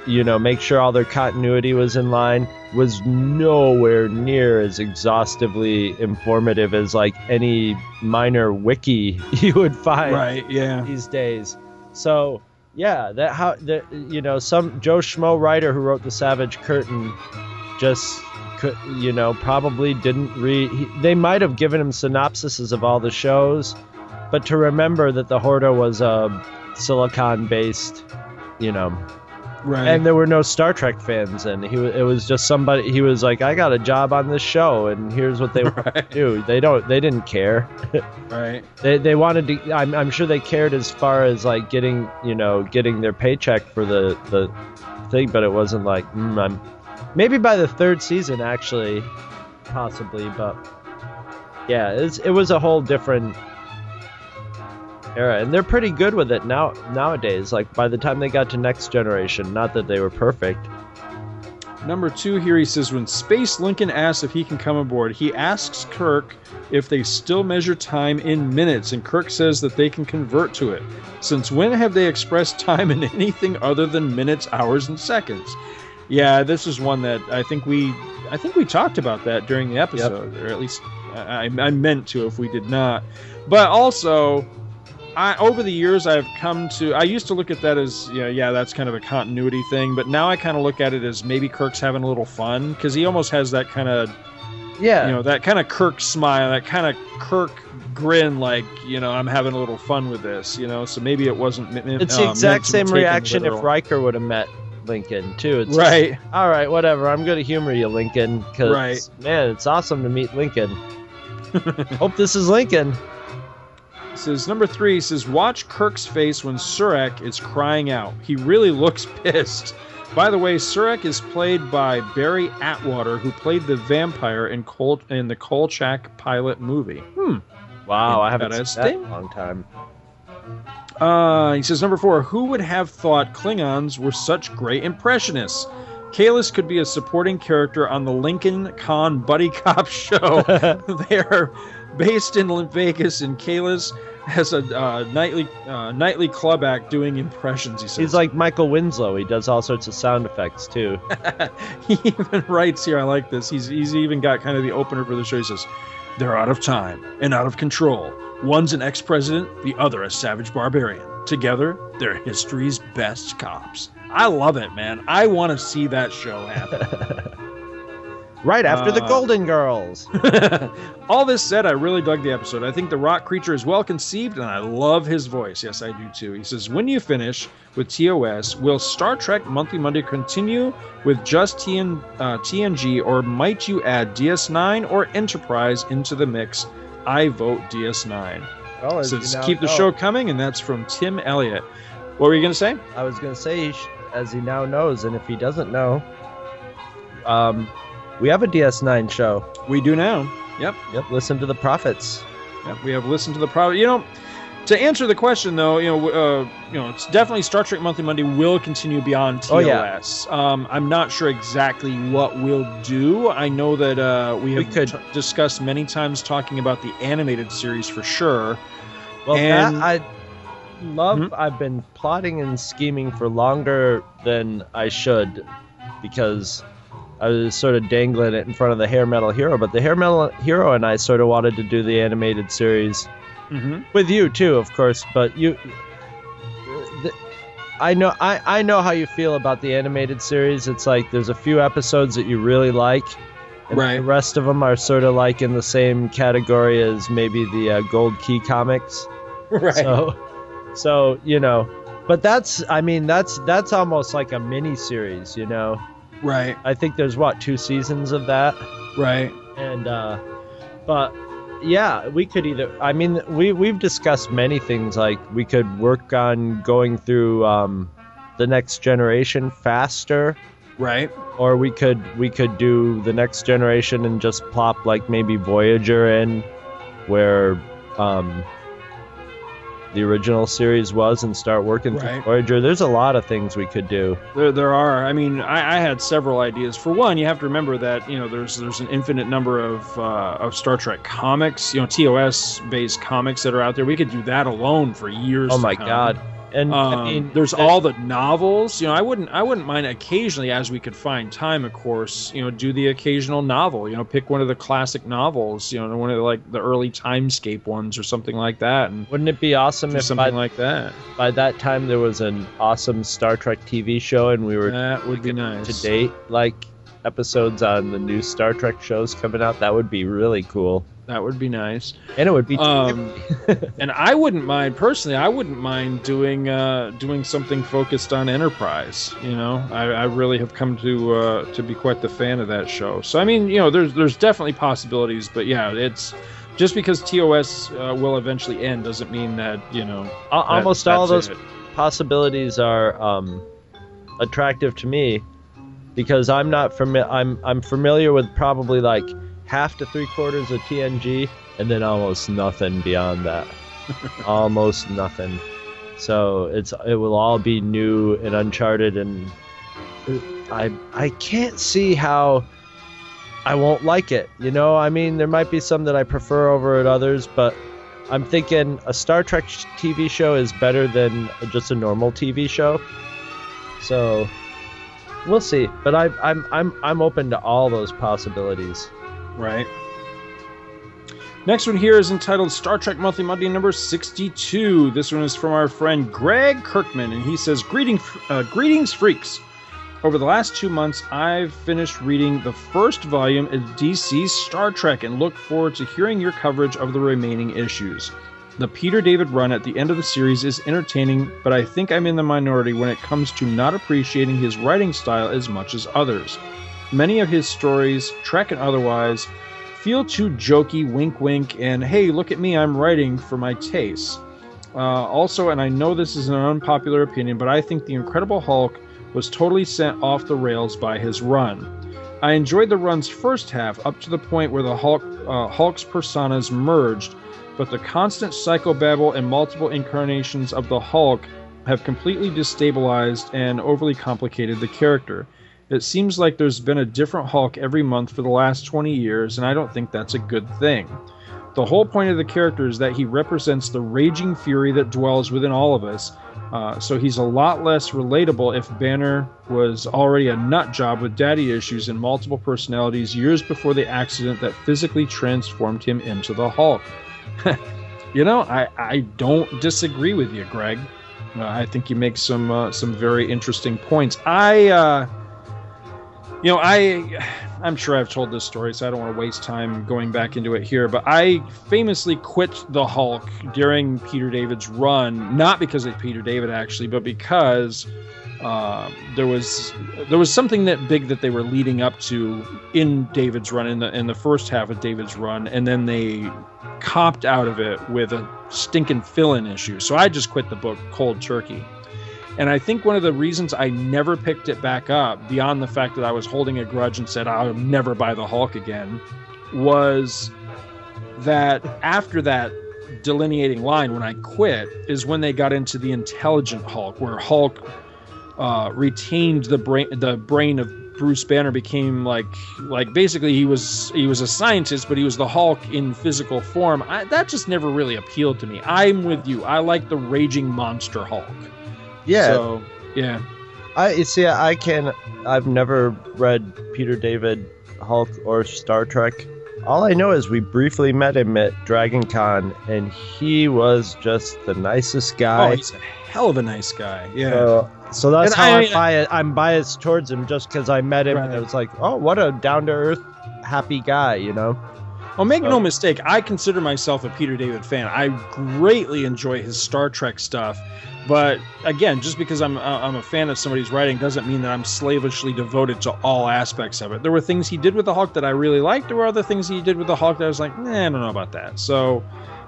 you know, make sure all their continuity was in line was nowhere near as exhaustively informative as like any minor wiki you would find right, yeah. these days. So yeah, that how that you know some Joe Schmo writer who wrote the Savage Curtain just could you know probably didn't read. He, they might have given him synopsises of all the shows, but to remember that the Horta was a silicon based, you know, Right. and there were no Star Trek fans, and he it was just somebody. He was like, "I got a job on this show, and here's what they want to Right. do." They don't. They didn't care. right. they they wanted to. I'm I'm sure they cared as far as like getting you know getting their paycheck for the the thing, but it wasn't like mm, I'm. Maybe by the third season, actually, possibly, but yeah, it was a whole different era, and they're pretty good with it now nowadays. Like by the time they got to Next Generation, not that they were perfect. Number two here, he says when Space Lincoln asks if he can come aboard, he asks Kirk if they still measure time in minutes, and Kirk says that they can convert to it. Since when have they expressed time in anything other than minutes, hours, and seconds? Yeah, this is one that I think we, I think we talked about that during the episode, or at least I, I meant to if we did not. But also, I, over the years, I've come to. I used to look at that as, yeah, yeah, that's kind of a continuity thing. But now I kind of look at it as maybe Kirk's having a little fun because he almost has that kind of, Yeah, you know, that kind of Kirk smile, that kind of Kirk grin, like, you know, I'm having a little fun with this, you know. So maybe it wasn't. it's uh, the exact same reaction if. Riker would have met Lincoln too. It's Right. just, all right, whatever. I'm gonna humor you, Lincoln, because Right. man, it's awesome to meet Lincoln. Hope this is Lincoln. says number three says watch Kirk's face when Surak is crying out. He really looks pissed. By the way, Surak is played by Barry Atwater, who played the vampire in Col- in the Kolchak pilot movie. Hmm. Wow, I haven't seen that in a long time. Uh, he says number four. Who would have thought Klingons were such great impressionists? Kahless could be a supporting character on the Lincoln Khan buddy cop show. they are based in Vegas, and Kahless has a uh, nightly uh, nightly club act doing impressions. He says He's like Michael Winslow. He does all sorts of sound effects too. he even writes here. I like this. He's he's even got kind of the opener for the show. He says, "They're out of time and out of control. One's an ex-president, the other a savage barbarian. Together, they're history's best cops." I love it, man. I want to see that show happen. Right after the Uh, Golden Girls. All this said, I really dug the episode. I think the rock creature is well conceived, and I love his voice. Yes, I do too. He says, "When you finish with TOS, will Star Trek Monthly Monday continue with just TN, uh, TNG, or might you add DS9 or Enterprise into the mix?" I vote DS9. Well, as Says, now "Keep the know- show coming," and that's from Tim Elliott. What were you gonna say? I was gonna say, as he now knows, and if he doesn't know, um, we have a DS9 show. We do now. Yep. Yep. Listen to the prophets. Yeah, we have listened to the product. You know, to answer the question though, you know, uh, you know, it's definitely Star Trek Monthly Monday will continue beyond TOS. Oh, yeah. um, I'm not sure exactly what we'll do. I know that uh, we We could- t- discussed many times talking about the animated series for sure. Well, And- that I love. Mhm. I've been plotting and scheming for longer than I should, because I was sort of dangling it in front of the hair metal hero. But the hair metal hero and I sort of wanted to do the animated series Mm-hmm. with you too, of course. But you, the, I know, I I know how you feel about the animated series. It's like there's a few episodes that you really like. And Right. The rest of them are sort of like in the same category as maybe the uh, Gold Key comics. Right. So, so you know, but that's I mean that's that's almost like a mini series, you know. Right. I think there's what two seasons of that, Right. and uh, but yeah, we could either. I mean, we we've discussed many things like we could work on going through um, the next generation faster. Right. Or we could we could do the next generation and just plop like maybe Voyager in, where um, the original series was, and start working Right. through Voyager. There's a lot of things we could do. There, there are. I mean, I, I had several ideas. For one, you have to remember that you know there's there's an infinite number of uh, of Star Trek comics, you know, TOS based comics that are out there. We could do that alone for years. Oh my god! And Um, I mean, there's the- all the novels. You know, I wouldn't I wouldn't mind occasionally, as we could find time, of course. You know, do the occasional novel. You know, pick one of the classic novels. You know, one of the, like the early Timescape ones or something like that, and Wouldn't it be awesome if something by, like that. by that time there was an awesome Star Trek TV show and we were That would be nice. to date like episodes on the new Star Trek shows coming out? That would be really cool. That would be nice. And it would be Um, and I wouldn't mind personally. I wouldn't mind doing uh, doing something focused on Enterprise. You know, I, I really have come to uh, to be quite the fan of that show. So I mean, you know, there's there's definitely possibilities, but yeah, it's just because TOS uh, will eventually end doesn't mean that you know that- almost all those it. possibilities are um, attractive to me because I'm not fami- I'm I'm familiar with probably like half to three quarters of TNG and then almost nothing beyond that. almost nothing. So it's it will all be new and uncharted, and I I can't see how I won't like it. You know, I mean, there might be some that I prefer over at others, but I'm thinking a Star Trek TV show is better than just a normal TV show. So we'll see. But I, I'm I'm I'm open to all those possibilities. Right. Next one here is entitled Star Trek Monthly Monday number 62. This one is from our friend Greg Kirkman, and he says, Greeting, uh, Greetings, freaks. Over the last two months, I've finished reading the first volume of DC's Star Trek and look forward to hearing your coverage of the remaining issues. The Peter David run at the end of the series is entertaining, but I think I'm in the minority when it comes to not appreciating his writing style as much as others. Many of his stories, Trek and otherwise, feel too jokey, wink wink, and hey, look at me, I'm writing for my tastes. Uh, also, and I know this is an unpopular opinion, but I think The Incredible Hulk was totally sent off the rails by his run. I enjoyed the run's first half up to the point where the Hulk, uh, Hulk's personas merged, but the constant psychobabble and multiple incarnations of the Hulk have completely destabilized and overly complicated the character. It seems like there's been a different Hulk every month for the last 20 years, and I don't think that's a good thing. The whole point of the character is that he represents the raging fury that dwells within all of us, uh, so he's a lot less relatable if Banner was already a nut job with daddy issues and multiple personalities years before the accident that physically transformed him into the Hulk. you know, I, I don't disagree with you, Greg. Uh, I think you make some uh, some very interesting points. I uh, you know, I I'm sure I've told this story, so I don't want to waste time going back into it here. But I famously quit the Hulk during Peter David's run, not because of Peter David actually, but because uh, there was there was something that big that they were leading up to in David's run in the in the first half of David's run, and then they copped out of it with a stinking fill-in issue. So I just quit the book cold turkey. And I think one of the reasons I never picked it back up, beyond the fact that I was holding a grudge and said I'll never buy the Hulk again, was that after that delineating line, when I quit, is when they got into the intelligent Hulk, where Hulk uh, retained the brain, the brain of Bruce Banner became like like basically he was he was a scientist, but he was the Hulk in physical form. I, that just never really appealed to me. I'm with you. I like the raging monster Hulk. Yeah. So yeah. I you see. I can. I've never read Peter David Hulk or Star Trek. All I know is we briefly met him at Dragon Con, and he was just the nicest guy. Oh, he's a hell of a nice guy. Yeah. So, so that's And how I, I'm, biased. I'm biased towards him just because I met him, and Right. it was like, oh, what a down to earth, happy guy, you know. Well, make no mistake, I consider myself a Peter David fan. I greatly enjoy his Star Trek stuff, but again, just because I'm uh, I'm a fan of somebody's writing doesn't mean that I'm slavishly devoted to all aspects of it. There were things he did with the Hulk that I really liked. There were other things he did with the Hulk that I was like, eh, I don't know about that. So.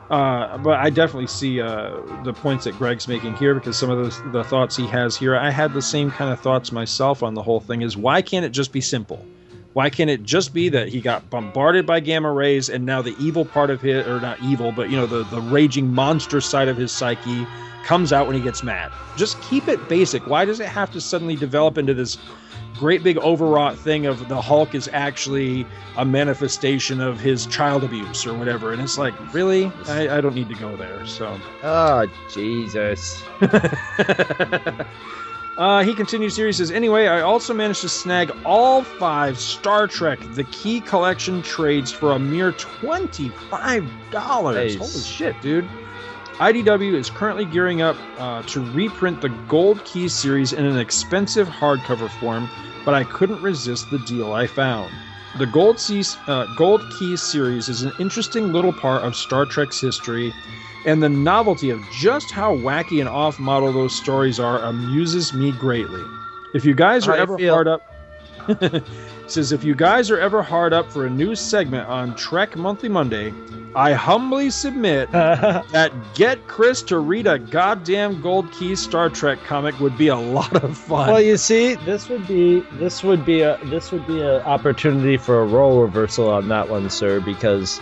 Uh, but I definitely see uh, the points that Greg's making here because some of the, the thoughts he has here, I had the same kind of thoughts myself on the whole thing. Is why can't it just be simple? Why can't it just be that he got bombarded by gamma rays and now the evil part of his, or not evil, but you know, the, the raging monster side of his psyche comes out when he gets mad? Just keep it basic. Why does it have to suddenly develop into this great big overwrought thing of the Hulk is actually a manifestation of his child abuse or whatever? And it's like, really? I, I don't need to go there. So. Oh Jesus! Uh, he continues here. He says, Anyway, I also managed to snag all five Star Trek The Key Collection trades for a mere $25. Nice. Holy shit, dude. IDW is currently gearing up uh, to reprint the Gold Key series in an expensive hardcover form, but I couldn't resist the deal I found. The Gold, Sea, uh, Gold Key series is an interesting little part of Star Trek's history, and the novelty of just how wacky and off model those stories are amuses me greatly. If you guys are I ever feel. hard up, says if you guys are ever hard up for a new segment on Trek Monthly Monday, I humbly submit that get Chris to read a goddamn Gold Key Star Trek comic would be a lot of fun. Well, you see, this would be this would be a this would be an opportunity for a role reversal on that one, sir, because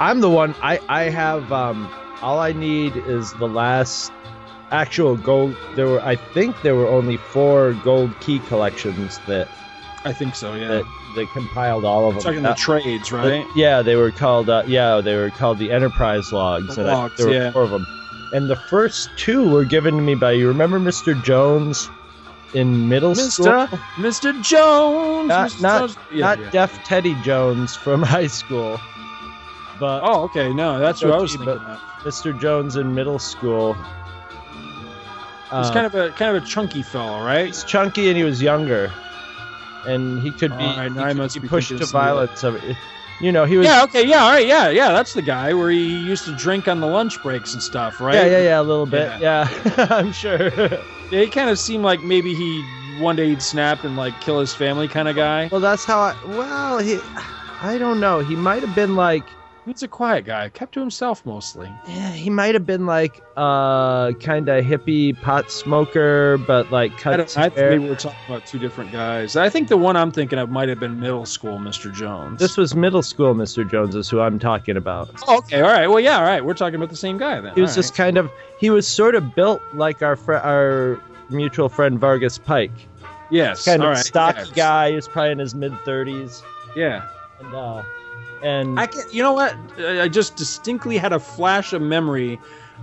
I'm the one. I I have um all I need is the last actual gold. There were, I think, there were only four gold key collections that I think so. Yeah. that they compiled all of them. Talking the Uh, trades, but- right? yeah, they were called. Uh, yeah, they were called the Enterprise logs. The and I- logs, there were yeah. four of them. And the first two were given to me by you. Remember Mr. Jones in middle school? Mr. Mr. Jones. Not Mr. not, Jones. Yeah, not yeah. Deaf Teddy Jones from high school, but Oh, okay. No, that's what I was thinking. Mr. Jones in middle school. He's Uh, kind of a kind of a chunky fellow, right? he's chunky and he was younger, and he could be, right, he I could must be pushed to violence. Of it. You know, he was. Yeah. Okay. Yeah. All right. Yeah. Yeah. That's the guy where he used to drink on the lunch breaks and stuff, right? Yeah, yeah, yeah, a little bit. Yeah, I'm sure. Yeah, he kind of seemed like maybe he one day he'd snap and like kill his family kind of guy. well, that's how I. Well, he. I don't know. He might have been like. He's a quiet guy, kept to himself mostly. Yeah, he might have been like uh kind of hippie pot smoker, but like I, cut don't, his I think maybe we're talking about two different guys. I think the one I'm thinking of might have been middle school Mr. Jones. This was middle school, Mr. Jones, is who I'm talking about. Oh, okay. All right. Well, yeah. All right. We're talking about the same guy then. He was All just right. kind of. He was sort of built like our fr- our mutual friend Vargas Pike. yes, Kind all of right, stocky yes. guy. He was probably in his mid 30s, Yeah. and uh, and I can, you know what? I I just distinctly had a flash of memory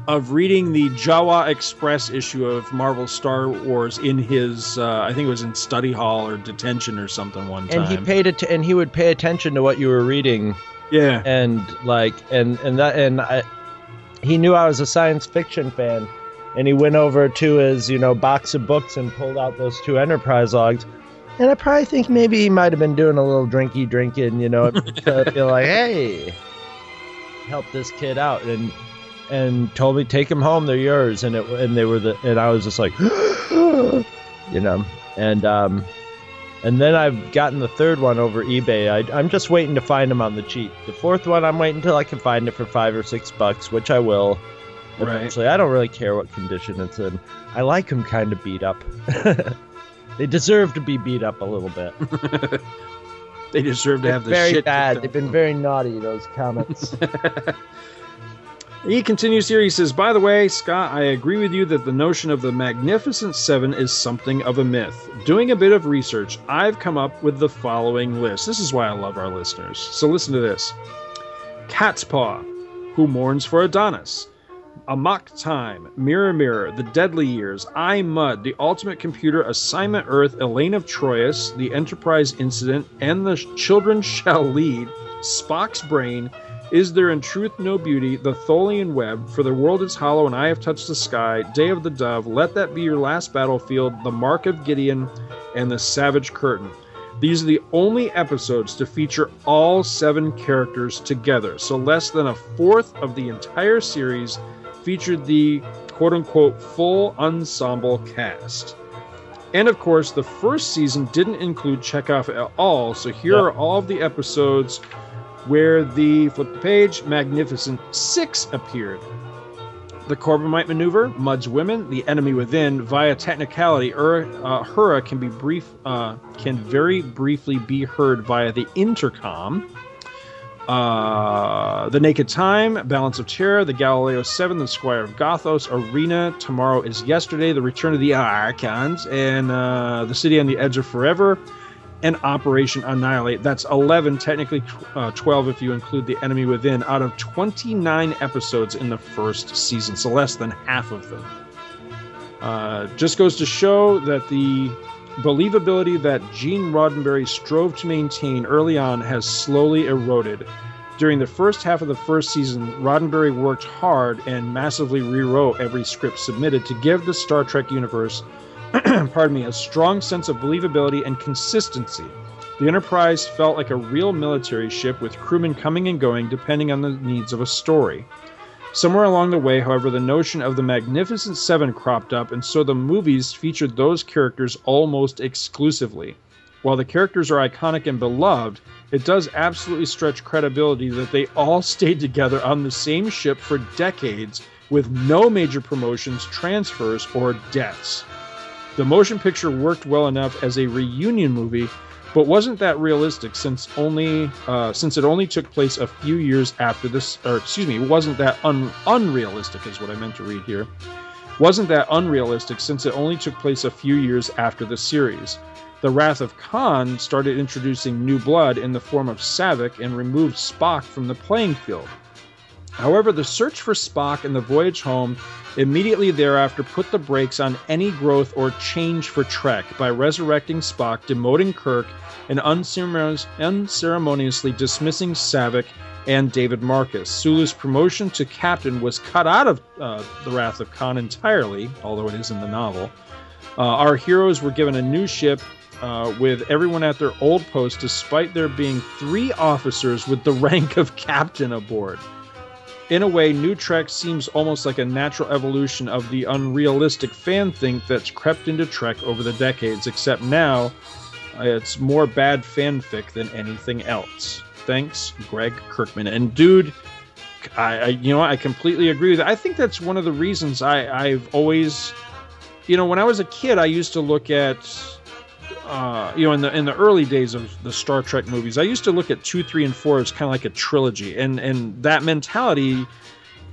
of reading the Jawa Express issue of Marvel Star Wars in his, uh, I think it was in study hall or detention or something one time. and he paid it, and he would pay attention to what you were reading, yeah. and like, and and that, and I, he knew I was a science fiction fan, and he went over to his, you know, box of books and pulled out those two Enterprise logs. And I probably think maybe he might have been doing a little drinky drinking, you know, to feel like, hey, help this kid out, and and told me take him home, they're yours, and it and they were the, and I was just like, you know, and um, and then I've gotten the third one over eBay. I, I'm just waiting to find them on the cheap. The fourth one, I'm waiting until I can find it for five or six bucks, which I will. Right. Eventually, I don't really care what condition it's in. I like them kind of beat up. they deserve to be beat up a little bit. They deserve to They're have the very shit. bad. They've been very naughty. Those comments. He continues here. He says, By the way, Scott, I agree with you that the notion of the Magnificent Seven is something of a myth. Doing a bit of research, I've come up with the following list. This is why I love our listeners. So listen to this Cat's Paw, who mourns for Adonis. Amok Time, Mirror Mirror, The Deadly Years, I Mudd, The Ultimate Computer, Assignment Earth, Elaan of Troyius, The Enterprise Incident, and The Children Shall Lead, Spock's Brain, Is There in Truth No Beauty, The Tholian Web, For the World Is Hollow and I Have Touched the Sky, Day of the Dove, Let That Be Your Last Battlefield, The Mark of Gideon, and The Savage Curtain. These are the only episodes to feature all seven characters together, so less than a fourth of the entire series featured the quote unquote full ensemble cast. And of course, the first season didn't include Chekhov at all, so here Yep. are all of the episodes where the flip the page Magnificent Six appeared. The Corbomite Maneuver, Mudd's Women, The Enemy Within. Via technicality, Ur, uh, Hura can be brief, uh, can very briefly be heard via the intercom. Uh, the Naked Time, Balance of Terror, The Galileo 7, The Squire of Gothos, Arena, Tomorrow is Yesterday, The Return of the Archons, and uh, The City on the Edge of Forever, and Operation Annihilate. That's 11, technically uh, 12 if you include The Enemy Within, out of 29 episodes in the first season, so less than half of them. Uh, just goes to show that the believability that Gene Roddenberry strove to maintain early on has slowly eroded. During the first half of the first season, Roddenberry worked hard and massively rewrote every script submitted to give the Star Trek universe, pardon me, a strong sense of believability and consistency. The Enterprise felt like a real military ship with crewmen coming and going depending on the needs of a story. Somewhere along the way, however, the notion of the Magnificent Seven cropped up, and so the movies featured those characters almost exclusively. While the characters are iconic and beloved, it does absolutely stretch credibility that they all stayed together on the same ship for decades with no major promotions, transfers, or deaths. The motion picture worked well enough as a reunion movie, But wasn't that realistic since only uh, since it only took place a few years after this or excuse me, wasn't that un- unrealistic is what I meant to read here. Wasn't that unrealistic since it only took place a few years after the series? The Wrath of Khan started introducing new blood in the form of Saavik and removed Spock from the playing field. However, the search for Spock and the voyage home immediately thereafter put the brakes on any growth or change for Trek by resurrecting Spock, demoting Kirk, and unceremonious- unceremoniously dismissing Saavik and David Marcus. Sulu's promotion to captain was cut out of uh, The Wrath of Khan entirely, although it is in the novel. Uh, our heroes were given a new ship uh, with everyone at their old post, despite there being three officers with the rank of captain aboard. In a way, New Trek seems almost like a natural evolution of the unrealistic fan think that's crept into Trek over the decades, except now it's more bad fanfic than anything else. Thanks, Greg Kirkman. And dude, I, I you know I completely agree with that. I think that's one of the reasons I, I've always, you know, when I was a kid, I used to look at uh, you know, in the in the early days of the Star Trek movies, I used to look at two, three, and four as kind of like a trilogy, and and that mentality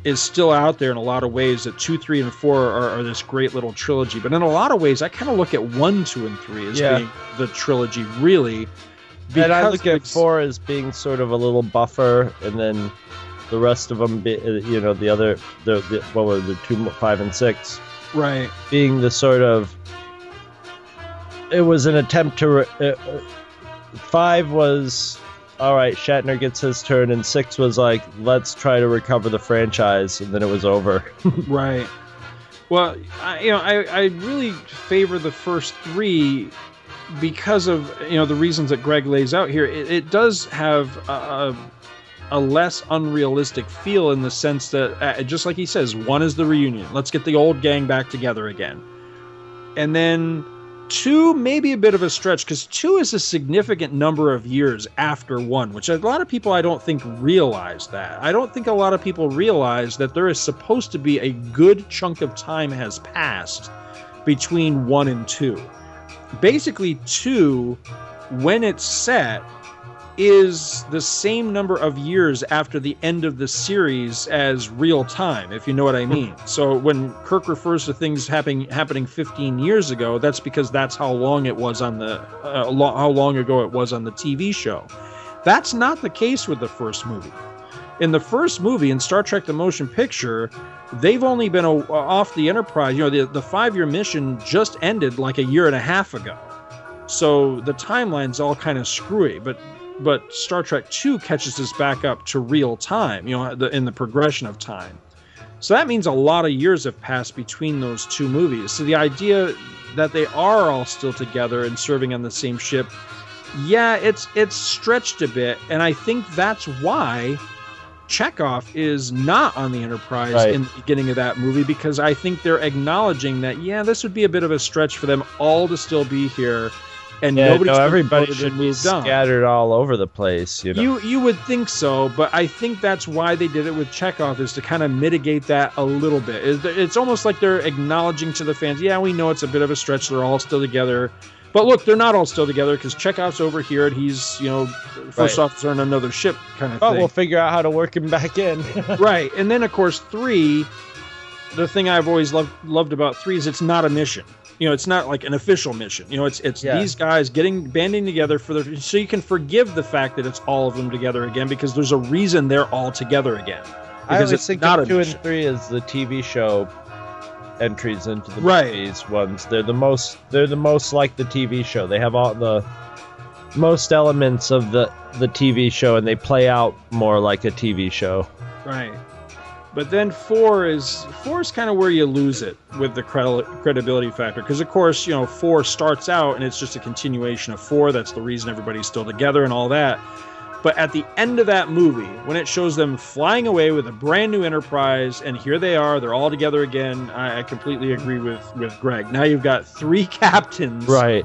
is still out there in a lot of ways. That two, three, and four are, are this great little trilogy, but in a lot of ways, I kind of look at one, two, and three as Yeah. being the trilogy, really. and I look at four as being sort of a little buffer, and then the rest of them, be, you know, the other, the, the what were the two, five, and six, right. being the sort of. It was an attempt to. Uh, five was all right. Shatner gets his turn, and six was like, let's try to recover the franchise, and then it was over. Right. Well, I, you know, I, I really favor the first three because of you know the reasons that Greg lays out here. It, it does have a, a, a less unrealistic feel in the sense that, uh, just like he says, one is the reunion. Let's get the old gang back together again, and then two maybe a bit of a stretch because two is a significant number of years after one which a lot of people i don't think realize that. I don't think a lot of people realize that there is supposed to be a good chunk of time has passed between one and two. Basically two when it's set is the same number of years after the end of the series as real time, if you know what I mean. so when Kirk refers to things happening happening 15 years ago, that's because that's how long it was on the uh, lo- how long ago it was on the TV show. That's not the case with the first movie. In the first movie, in Star Trek: The Motion Picture, they've only been a, off the Enterprise. You know, the, the five-year mission just ended like a year and a half ago. So the timeline's all kind of screwy, but but Star Trek 2 catches us back up to real time, you know, the, in the progression of time. So that means a lot of years have passed between those two movies. So the idea that they are all still together and serving on the same ship, yeah, it's it's stretched a bit, and I think that's why Chekhov is not on the Enterprise Right. in the beginning of that movie because I think they're acknowledging that yeah, this would be a bit of a stretch for them all to still be here, and yeah, nobody's no, everybody should be scattered all over the place. You know, You you would think so, but I think that's why they did it with Chekhov is to kind of mitigate that a little bit. It's- almost like they're acknowledging to the fans, yeah, we know it's a bit of a stretch. They're all still together, but look, they're not all still together because Chekhov's over here and he's you know first Right. officer on another ship kind of oh, but thing. we'll figure out how to work him back in. right, and then of course three. The thing I've always loved loved about three is it's not a mission. You know, it's not like an official mission. You know, it's it's Yeah. these guys getting banding together for the so you can forgive the fact that it's all of them together again because there's a reason they're all together again. I Because always it's think not two mission. and three is the TV show entries into the Right. movies ones. They're the most. They're the most like the TV show. They have all the most elements of the the TV show, and they play out more like a TV show. Right. But then four is four is kind of where you lose it with the credi- credibility factor because of course you know four starts out and it's just a continuation of four. That's the reason everybody's still together and all that. But at the end of that movie, when it shows them flying away with a brand new Enterprise, and here they are, they're all together again. I, I completely agree with with Greg. Now you've got three captains Right.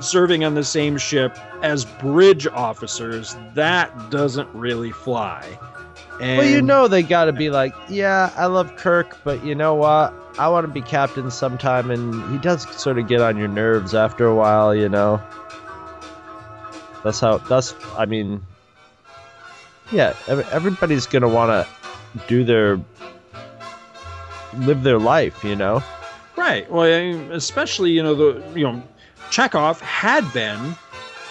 serving on the same ship as bridge officers. That doesn't really fly. And Well, you know they got to be like, yeah, I love Kirk, but you know what? I want to be captain sometime, and he does sort of get on your nerves after a while, you know. That's how. That's. I mean. Yeah, everybody's gonna want to do their live their life, you know. Right. Well, I mean, especially you know the you know Chekhov had been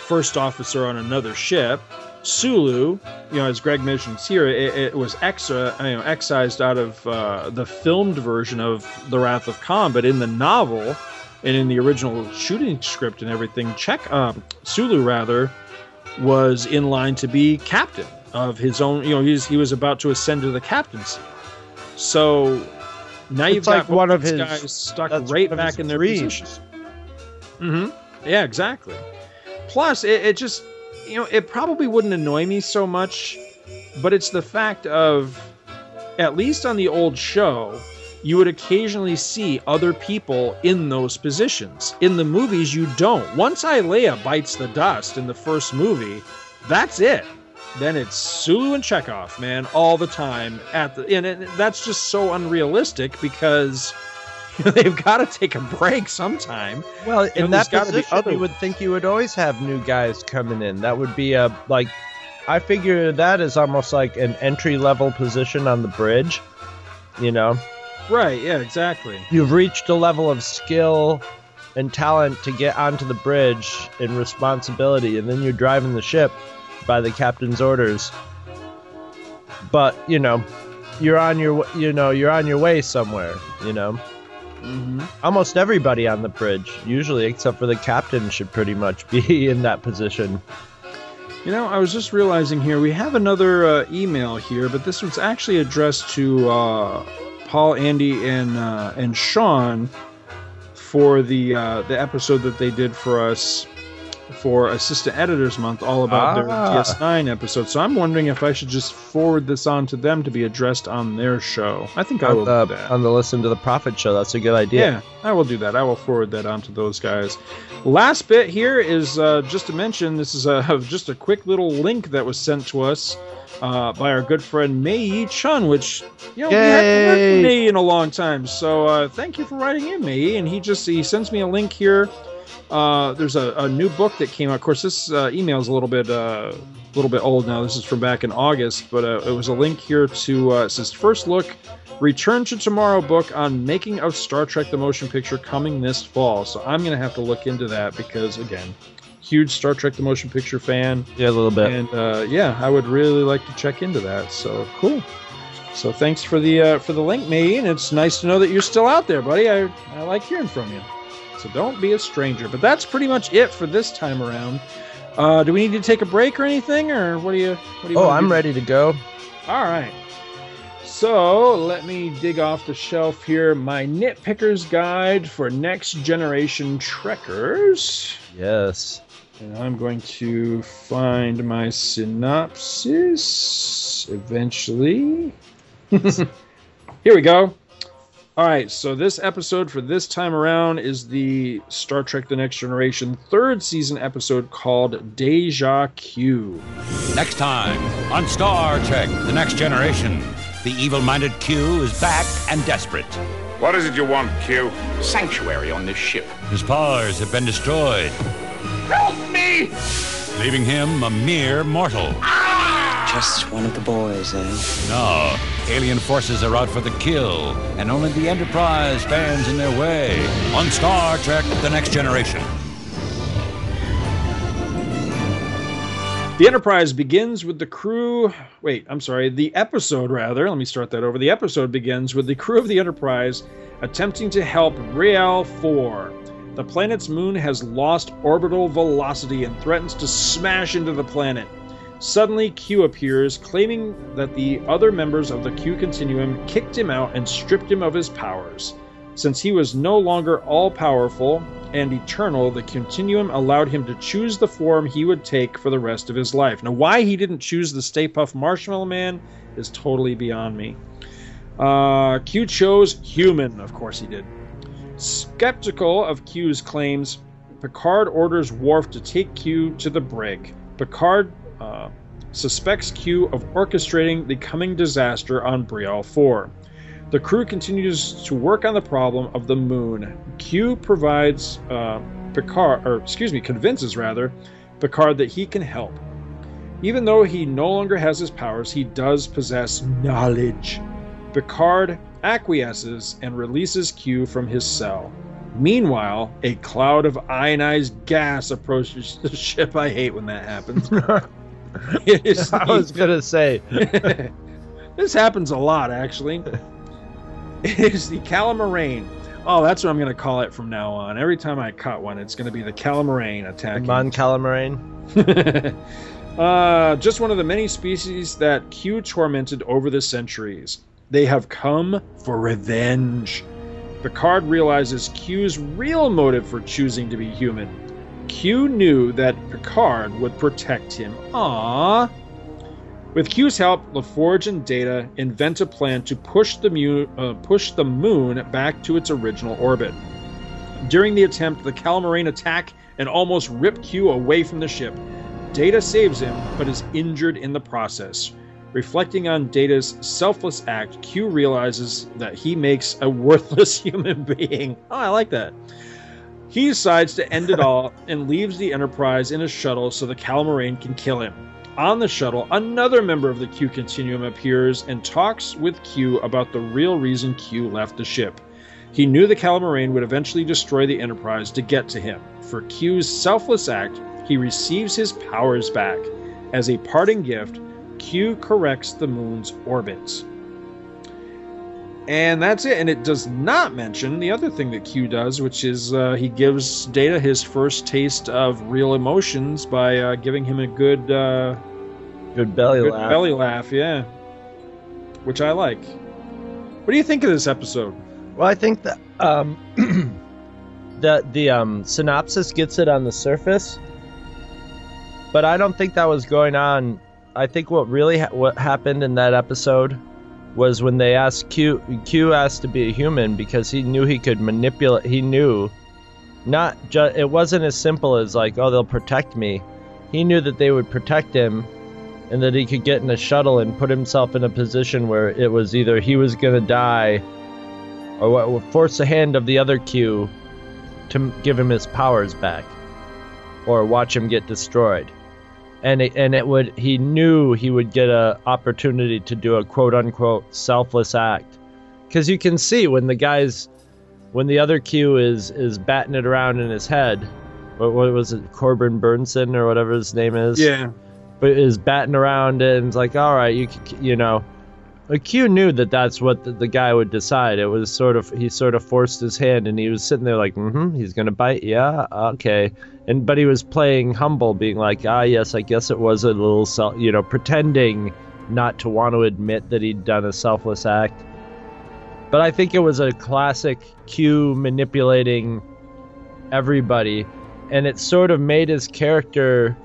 first officer on another ship. Sulu, you know, as Greg mentions here, it, it was extra, you know, excised out of uh, the filmed version of The Wrath of Khan, but in the novel and in the original shooting script and everything, check um, Sulu rather, was in line to be captain of his own. You know, he's, he was about to ascend to the captaincy. So now It's you've like got one of his- guys stuck right back in their dreams. positions. Mm-hmm. Yeah, exactly. Plus, it, it just you know it probably wouldn't annoy me so much, but it's the fact of at least on the old show, you would occasionally see other people in those positions. In the movies, you don't. Once Ilia bites the dust in the first movie, that's it. Then it's Sulu and Chekov, man, all the time at the and it, that's just so unrealistic because they've got to take a break sometime. Well, You know, in that position, other- you would think you would always have new guys coming in. That would be a like. I figure that is almost like an entry level position on the bridge. You know, Right, yeah, exactly. you've reached a level of skill and talent to get onto the bridge and responsibility, and then you're driving the ship by the captain's orders. But you know, you're on your you know you're on your way somewhere. You know, Mm-hmm. almost everybody on the bridge, usually except for the captain, should pretty much be in that position. You know, I was just realizing here we have another uh, email here, but this was actually addressed to uh, Paul, Andy, and uh, and Sean for the uh, the episode that they did for us for Assistant Editors Month, all about their Ah. DS9 episode. So I'm wondering if I should just forward this on to them to be addressed on their show. I think I on will the, do that. on the Listen to the Prophet show. That's a good idea. Yeah, I will do that. I will forward that on to those guys. Last bit here is uh, just to mention this is a, just a quick little link that was sent to us uh, by our good friend Mei Yi Chun, which you know we haven't heard from Mei in a long time. So uh, thank you for writing in, Mei. And he just he sends me a link here. Uh, there's a, a new book that came out. Of course, this uh, email is a little bit uh, a little bit old now. This is from back in August, but uh, it was a link here to uh, it says first look Return to Tomorrow book on making of Star Trek the motion picture coming this fall. So I'm gonna have to look into that because again, huge Star Trek the motion picture fan, Yeah, a little bit. and uh, yeah, I would really like to check into that. So cool. So thanks for the uh, for the link, and it's nice to know that you're still out there, buddy. I I like hearing from you. So don't be a stranger. But that's pretty much it for this time around. Uh, do we need to take a break or anything, or what do you? What do you oh, I'm do? ready to go. All right. So let me dig off the shelf here my Nitpicker's Guide for Next Generation Trekkers. Yes. And I'm going to find my synopsis eventually. Here we go. All right, so this episode for this time around is the Star Trek The Next Generation third season episode called Deja Q. Next time on Star Trek The Next Generation, the evil minded Q is back and desperate. What is it you want, Q? Sanctuary on this ship. His powers have been destroyed, Help me! leaving him a mere mortal. Ah! Just one of the boys, eh? Now, alien forces are out for the kill, and only the Enterprise stands in their way on Star Trek The Next Generation. The Enterprise begins with the crew. Wait, I'm sorry. The episode, rather. Let me start that over. The episode begins with the crew of the Enterprise attempting to help Riel 4. The planet's moon has lost orbital velocity and threatens to smash into the planet. Suddenly, Q appears, claiming that the other members of the Q Continuum kicked him out and stripped him of his powers. Since he was no longer all powerful and eternal, the Continuum allowed him to choose the form he would take for the rest of his life. Now, why he didn't choose the Stay Puft Marshmallow Man is totally beyond me. Uh, Q chose human, of course he did. Skeptical of Q's claims, Picard orders Worf to take Q to the brig. Picard uh, suspects Q of orchestrating the coming disaster on Bre'el 4. The crew continues to work on the problem of the moon. Q provides uh, Picard, or excuse me, convinces rather Picard that he can help. Even though he no longer has his powers, he does possess knowledge. Picard acquiesces and releases Q from his cell. Meanwhile, a cloud of ionized gas approaches the ship. I hate when that happens. I was gonna say this happens a lot, actually. It is the Calamarain. Oh, that's what I'm going to call it from now on. Every time I cut one, it's going to be the Calamarain attacking. Mon Calamarain. uh, just one of the many species that Q tormented over the centuries. They have come for revenge. Picard realizes Q's real motive for choosing to be human. Q knew that Picard would protect him. Ah. With Q's help, LaForge and Data invent a plan to push the, mu- uh, push the moon back to its original orbit. During the attempt, the Calamarain attack and almost rip Q away from the ship. Data saves him, but is injured in the process. Reflecting on Data's selfless act, Q realizes that he makes a worthless human being. Oh, I like that. He decides to end it all and leaves the Enterprise in a shuttle so the Calamarain can kill him. On the shuttle, another member of the Q Continuum appears and talks with Q about the real reason Q left the ship. He knew the Calamarain would eventually destroy the Enterprise to get to him. For Q's selfless act, he receives his powers back. As a parting gift, Q corrects the moon's orbit. And that's it. And it does not mention the other thing that Q does, which is uh, he gives Data his first taste of real emotions by uh, giving him a good, uh, good belly good laugh. belly laugh. Yeah, which I like. What do you think of this episode? Well, I think that um, the the um, synopsis gets it on the surface, but I don't think that was going on. I think what really ha- what happened in that episode was when they asked Q Q asked to be a human because he knew he could manipulate. He knew not just it wasn't as simple as like oh they'll protect me. He knew that they would protect him and that he could get in a shuttle and put himself in a position where it was either he was going to die or force the hand of the other Q to give him his powers back or watch him get destroyed. And it, and it would he knew he would get a opportunity to do a quote unquote selfless act. Cuz you can see when the guys when the other Q is is batting it around in his head what, what was it Corbin Bernsen or whatever his name is? Yeah, but is batting around and it's like, all right, you you know, Q knew that that's what the, the guy would decide. It was sort of he sort of forced his hand and he was sitting there like, mm-hmm, he's gonna bite, yeah, okay, and but he was playing humble, being like, ah, yes, I guess it was a little, self, you know, pretending not to want to admit that he'd done a selfless act. But I think it was a classic Q manipulating everybody, and it sort of made his character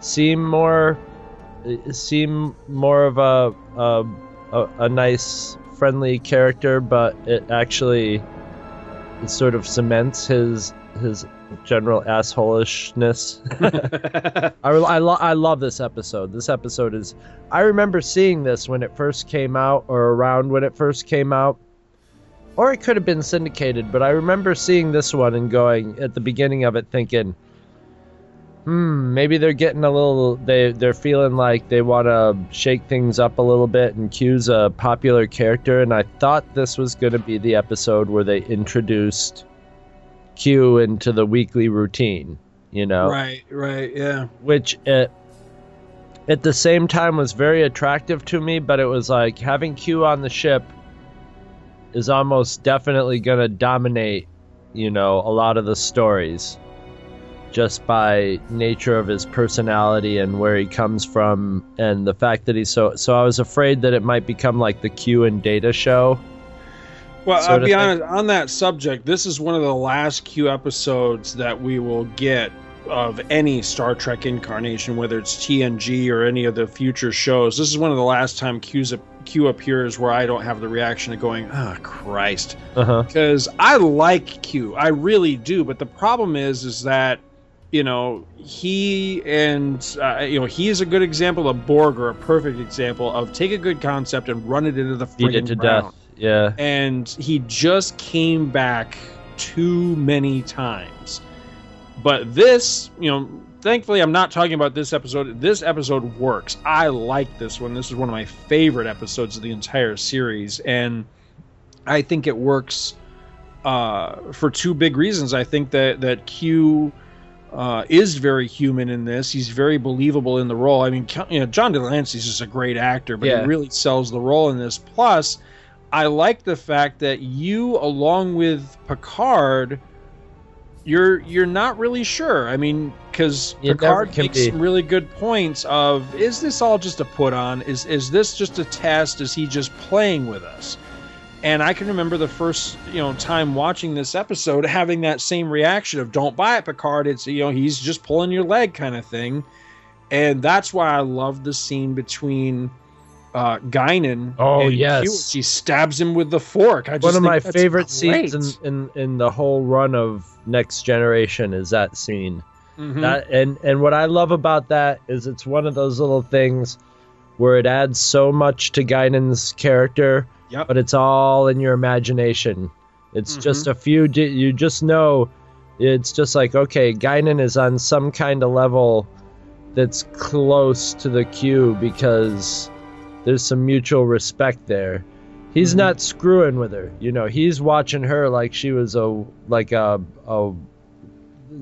seem more seem more of a a, a, a nice friendly character but it actually it sort of cements his his general assholishness. I, I, lo- I love this episode. This episode is i remember seeing this when it first came out or around when it first came out. Or it could have been syndicated but i remember seeing this one and going at the beginning of it thinking hmm, maybe they're getting a little they they're feeling like they want to shake things up a little bit and Q's a popular character and I thought this was going to be the episode where they introduced Q into the weekly routine, you know. right, right, yeah. Which it at the same time was very attractive to me, but it was like having Q on the ship is almost definitely going to dominate, you know, a lot of the stories just by nature of his personality and where he comes from and the fact that he's so so I was afraid that it might become like the Q and Data show. Well, I'll be honest, on that subject, this is one of the last Q episodes that we will get of any Star Trek incarnation, whether it's TNG or any of the future shows. This is one of the last time Q's, Q appears where I don't have the reaction of going, ah, Christ. Uh-huh. Because I like Q, I really do. But the problem is, is that you know he and uh, you know he is a good example of Borg or a perfect example of take a good concept and run it into the Beat it to ground death. Yeah. and he just came back too many times. But this, you know, thankfully, I'm not talking about this episode. This episode works. I like this one. This is one of my favorite episodes of the entire series, and I think it works uh, for two big reasons. I think that that Q uh, is very human in this. He's very believable in the role. I mean, you know, John de Lancie's just a great actor, but Yeah. he really sells the role in this. Plus, I like the fact that you, along with Picard, you're you're not really sure. I mean, because Picard makes be. some really good points of is this all just a put on? Is is this just a test? Is he just playing with us? And I can remember the first, you know, time watching this episode having that same reaction of "Don't buy it, Picard." It's you know he's just pulling your leg kind of thing, and that's why I love the scene between uh, Guinan. Oh, and yes. She stabs him with the fork. I just One of my favorite great. scenes in, in, in the whole run of Next Generation is that scene. Mhm. That and and what I love about that is it's one of those little things where it adds so much to Guinan's character, Yep. but it's all in your imagination. It's mm-hmm. just a few. di- You just know. It's just like okay, Guinan is on some kind of level that's close to the Q because there's some mutual respect there. He's mm-hmm. not screwing with her, you know. He's watching her like she was a like a a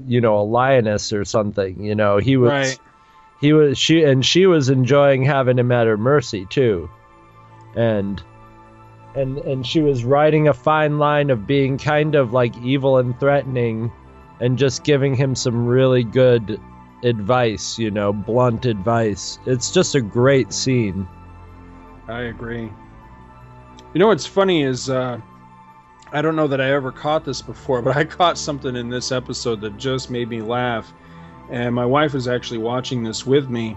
you know a lioness or something. You know, he was Right. he was she and she was enjoying having him at her mercy too, and and and she was riding a fine line of being kind of like evil and threatening, and just giving him some really good advice. You know, blunt advice. It's just a great scene. I agree. You know what's funny is uh, I don't know that I ever caught this before, but I caught something in this episode that just made me laugh. And my wife was actually watching this with me,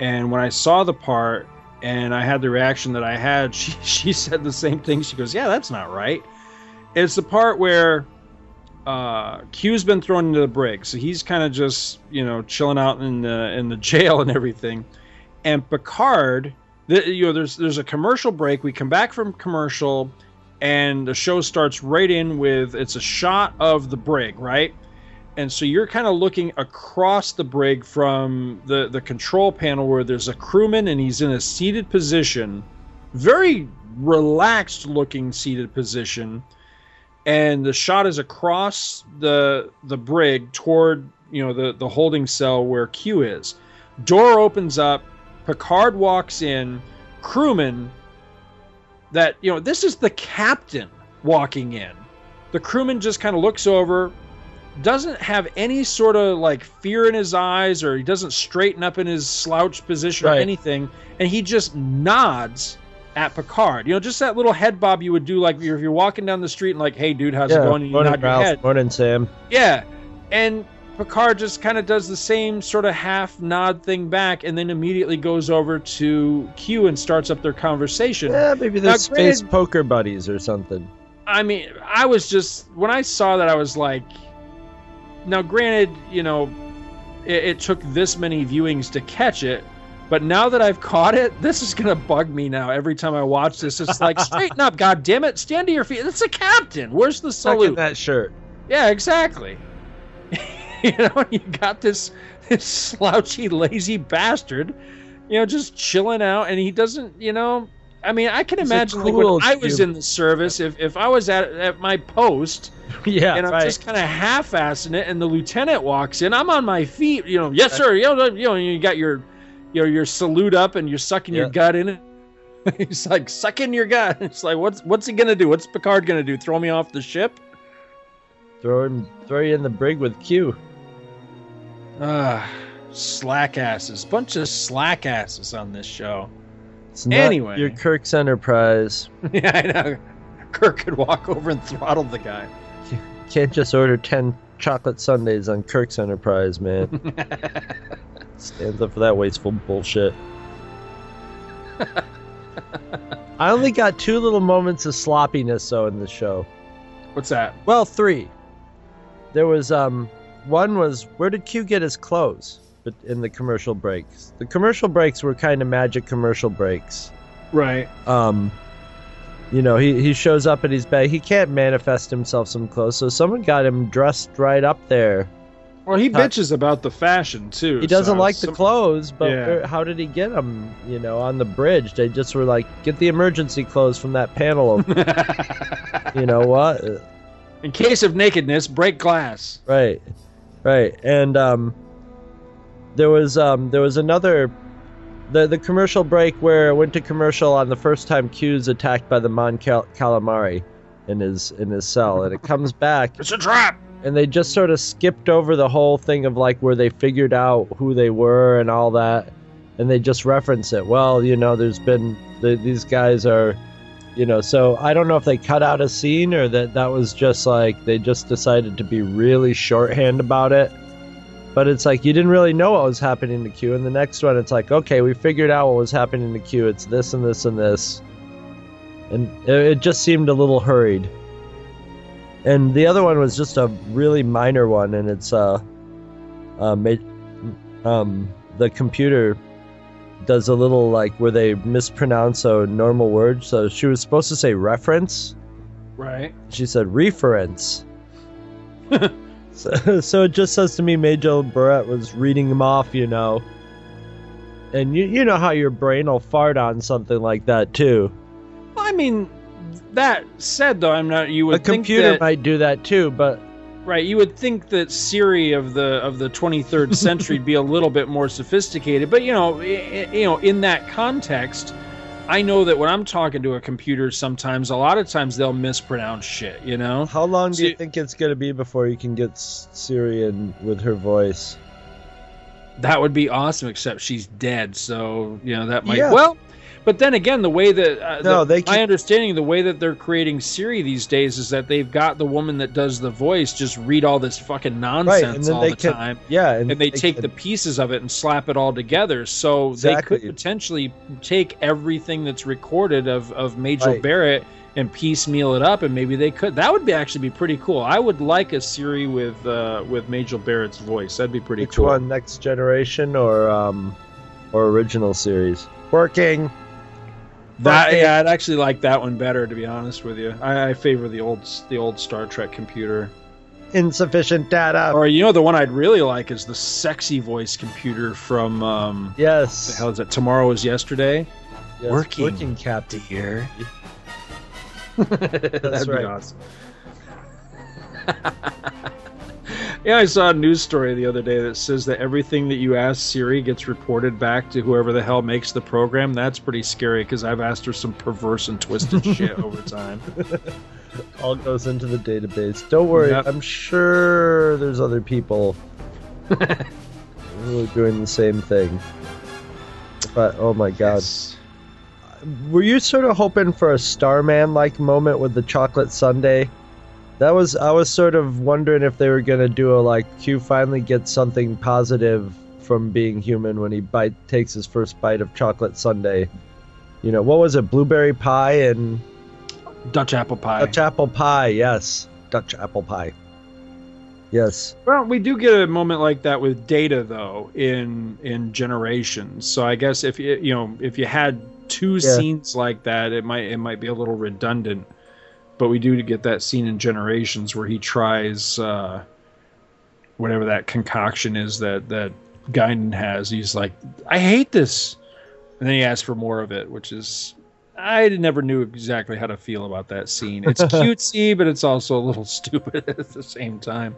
and when I saw the part and I had the reaction that I had, she she said the same thing. She goes, "Yeah, that's not right." It's the part where uh, Q's been thrown into the brig, so he's kind of just you know chilling out in the in the jail and everything. And Picard, the, you know, there's there's a commercial break. We come back from commercial, and the show starts right in with it's a shot of the brig, right? And so you're kind of looking across the brig from the the control panel where there's a crewman and he's in a seated position, very relaxed looking seated position and the shot is across the the brig toward you know the the holding cell where Q is. Door opens up, Picard walks in, crewman that you know this is the captain walking in. The crewman just kind of looks over, doesn't have any sort of like fear in his eyes or he doesn't straighten up in his slouched position or anything and he just nods at Picard. You know, just that little head bob you would do like if you're, walking down the street and like, "Hey dude, how's it going?" and you morning, nod your head. Morning, Sam. Yeah. And Picard just kind of does the same sort of half nod thing back and then immediately goes over to Q and starts up their conversation. Yeah, maybe they're space poker buddies or something. I mean, I was just when I saw that, I was like, now, granted, you know, it, it took this many viewings to catch it, but now that I've caught it, this is gonna bug me now every time I watch this. It's like, straighten up, God damn it, stand to your feet. It's a captain. Where's the Suck in salute? that shirt. Yeah, exactly. you know, you got this this slouchy, lazy bastard, you know, just chilling out, and he doesn't, you know. I mean, I can He's imagine like cool when I was in the service, if if I was at at my post Yeah, and I'm right. just kind of half-assing it, and the lieutenant walks in, I'm on my feet, you know, yes sir, you know, you know, you got your, you know, your salute up, and you're sucking your gut in it. He's like sucking your gut. It's like, what's what's he gonna do? What's Picard gonna do? Throw me off the ship? Throw him, throw you in the brig with Q. Ah, slack asses. Bunch of slack asses on this show. It's not Anyway. your Kirk's Enterprise. yeah, I know. Kirk could walk over and throttle the guy. Can't just order ten chocolate sundaes on Kirk's Enterprise, man. Stands up for that wasteful bullshit. I only got two little moments of sloppiness though in the show. What's that? Well, three. There was um one was where did Q get his clothes? But in the commercial breaks. The commercial breaks were kind of magic commercial breaks. Right. Um you know, he, he shows up at his bed. He can't manifest himself some clothes, so someone got him dressed right up there Well, he Not- bitches about the fashion too. He doesn't so like the clothes, but Yeah. where- how did he get them? You know, on the bridge, they just were like, "Get the emergency clothes from that panel." you know what? In case of nakedness, break glass. Right, right, and um, there was um, there was another, the the commercial break where it went to commercial on the first time Q's attacked by the Mon Cal- Calamari in his in his cell, and it comes back, It's a trap. and they just sort of skipped over the whole thing of like where they figured out who they were and all that, and they just reference it. Well, you know, there's been the, these guys are. You know, so I don't know if they cut out a scene or that that was just like they just decided to be really shorthand about it. But it's like you didn't really know what was happening to Q. And the next one, it's like, okay, we figured out what was happening to Q. It's this and this and this. And it, it just seemed a little hurried. And the other one was just a really minor one, and it's uh, uh, ma- um, the computer does a little like where they mispronounce a normal word. So she was supposed to say reference. Right. She said reference. so, so it just says to me Majel Barrett was reading them off, you know. And you you know how your brain will fart on something like that too. I mean, that said though, I'm not. You A would think computer that, might do that too, but right? You would think that Siri of the of the 23rd century be a little bit more sophisticated, but you know, you know, in that context, I know that when I'm talking to a computer, sometimes a lot of times they'll mispronounce shit. You know. how long do you think it's going to be before you can get S- Siri in with her voice? That would be awesome, except she's dead. So you know that might Yeah. well. But then again, the way that uh, No, the- they my understanding, the way that they're creating Siri these days is that they've got the woman that does the voice just read all this fucking nonsense Right, and then all they the can time, yeah, and, and they take can- the pieces of it and slap it all together. So Exactly. they could potentially take everything that's recorded of of Majel Right. Barrett and piecemeal it up, and maybe they could. That would be actually be pretty cool. I would like a Siri with uh, with Majel Barrett's voice. That'd be pretty which cool. one, Next Generation or um or original series? Working. That yeah, I'd actually like that one better, to be honest with you. I, I favor the old the old Star Trek computer. Insufficient data. Or you know, the one I'd really like is the sexy voice computer from um, yes. the hell is it? Tomorrow is yesterday. yes. working. Working Captain. Here, That's That'd right. Be awesome. yeah, I saw a news story the other day that says that everything that you ask Siri gets reported back to whoever the hell makes the program. That's pretty scary because I've asked her some perverse and twisted shit over time. All goes into the database. Don't worry. Yep. I'm sure there's other people who are doing the same thing. But oh my god. Were you sort of hoping for a Starman like moment with the chocolate sundae? That was I was sort of wondering if they were gonna do a like Q finally gets something positive from being human when he bite takes his first bite of chocolate sundae. You know, what was it, blueberry pie and Dutch apple pie. Dutch apple pie, yes. Dutch apple pie. Yes. Well, we do get a moment like that with Data though in in Generations. So I guess if you you know if you had two Yeah. scenes like that, it might it might be a little redundant. But we do get that scene in Generations where he tries uh, whatever that concoction is that that Guinan has. He's like, I hate this, and then he asks for more of it, which is. I never knew exactly how to feel about that scene. It's cutesy, but it's also a little stupid at the same time.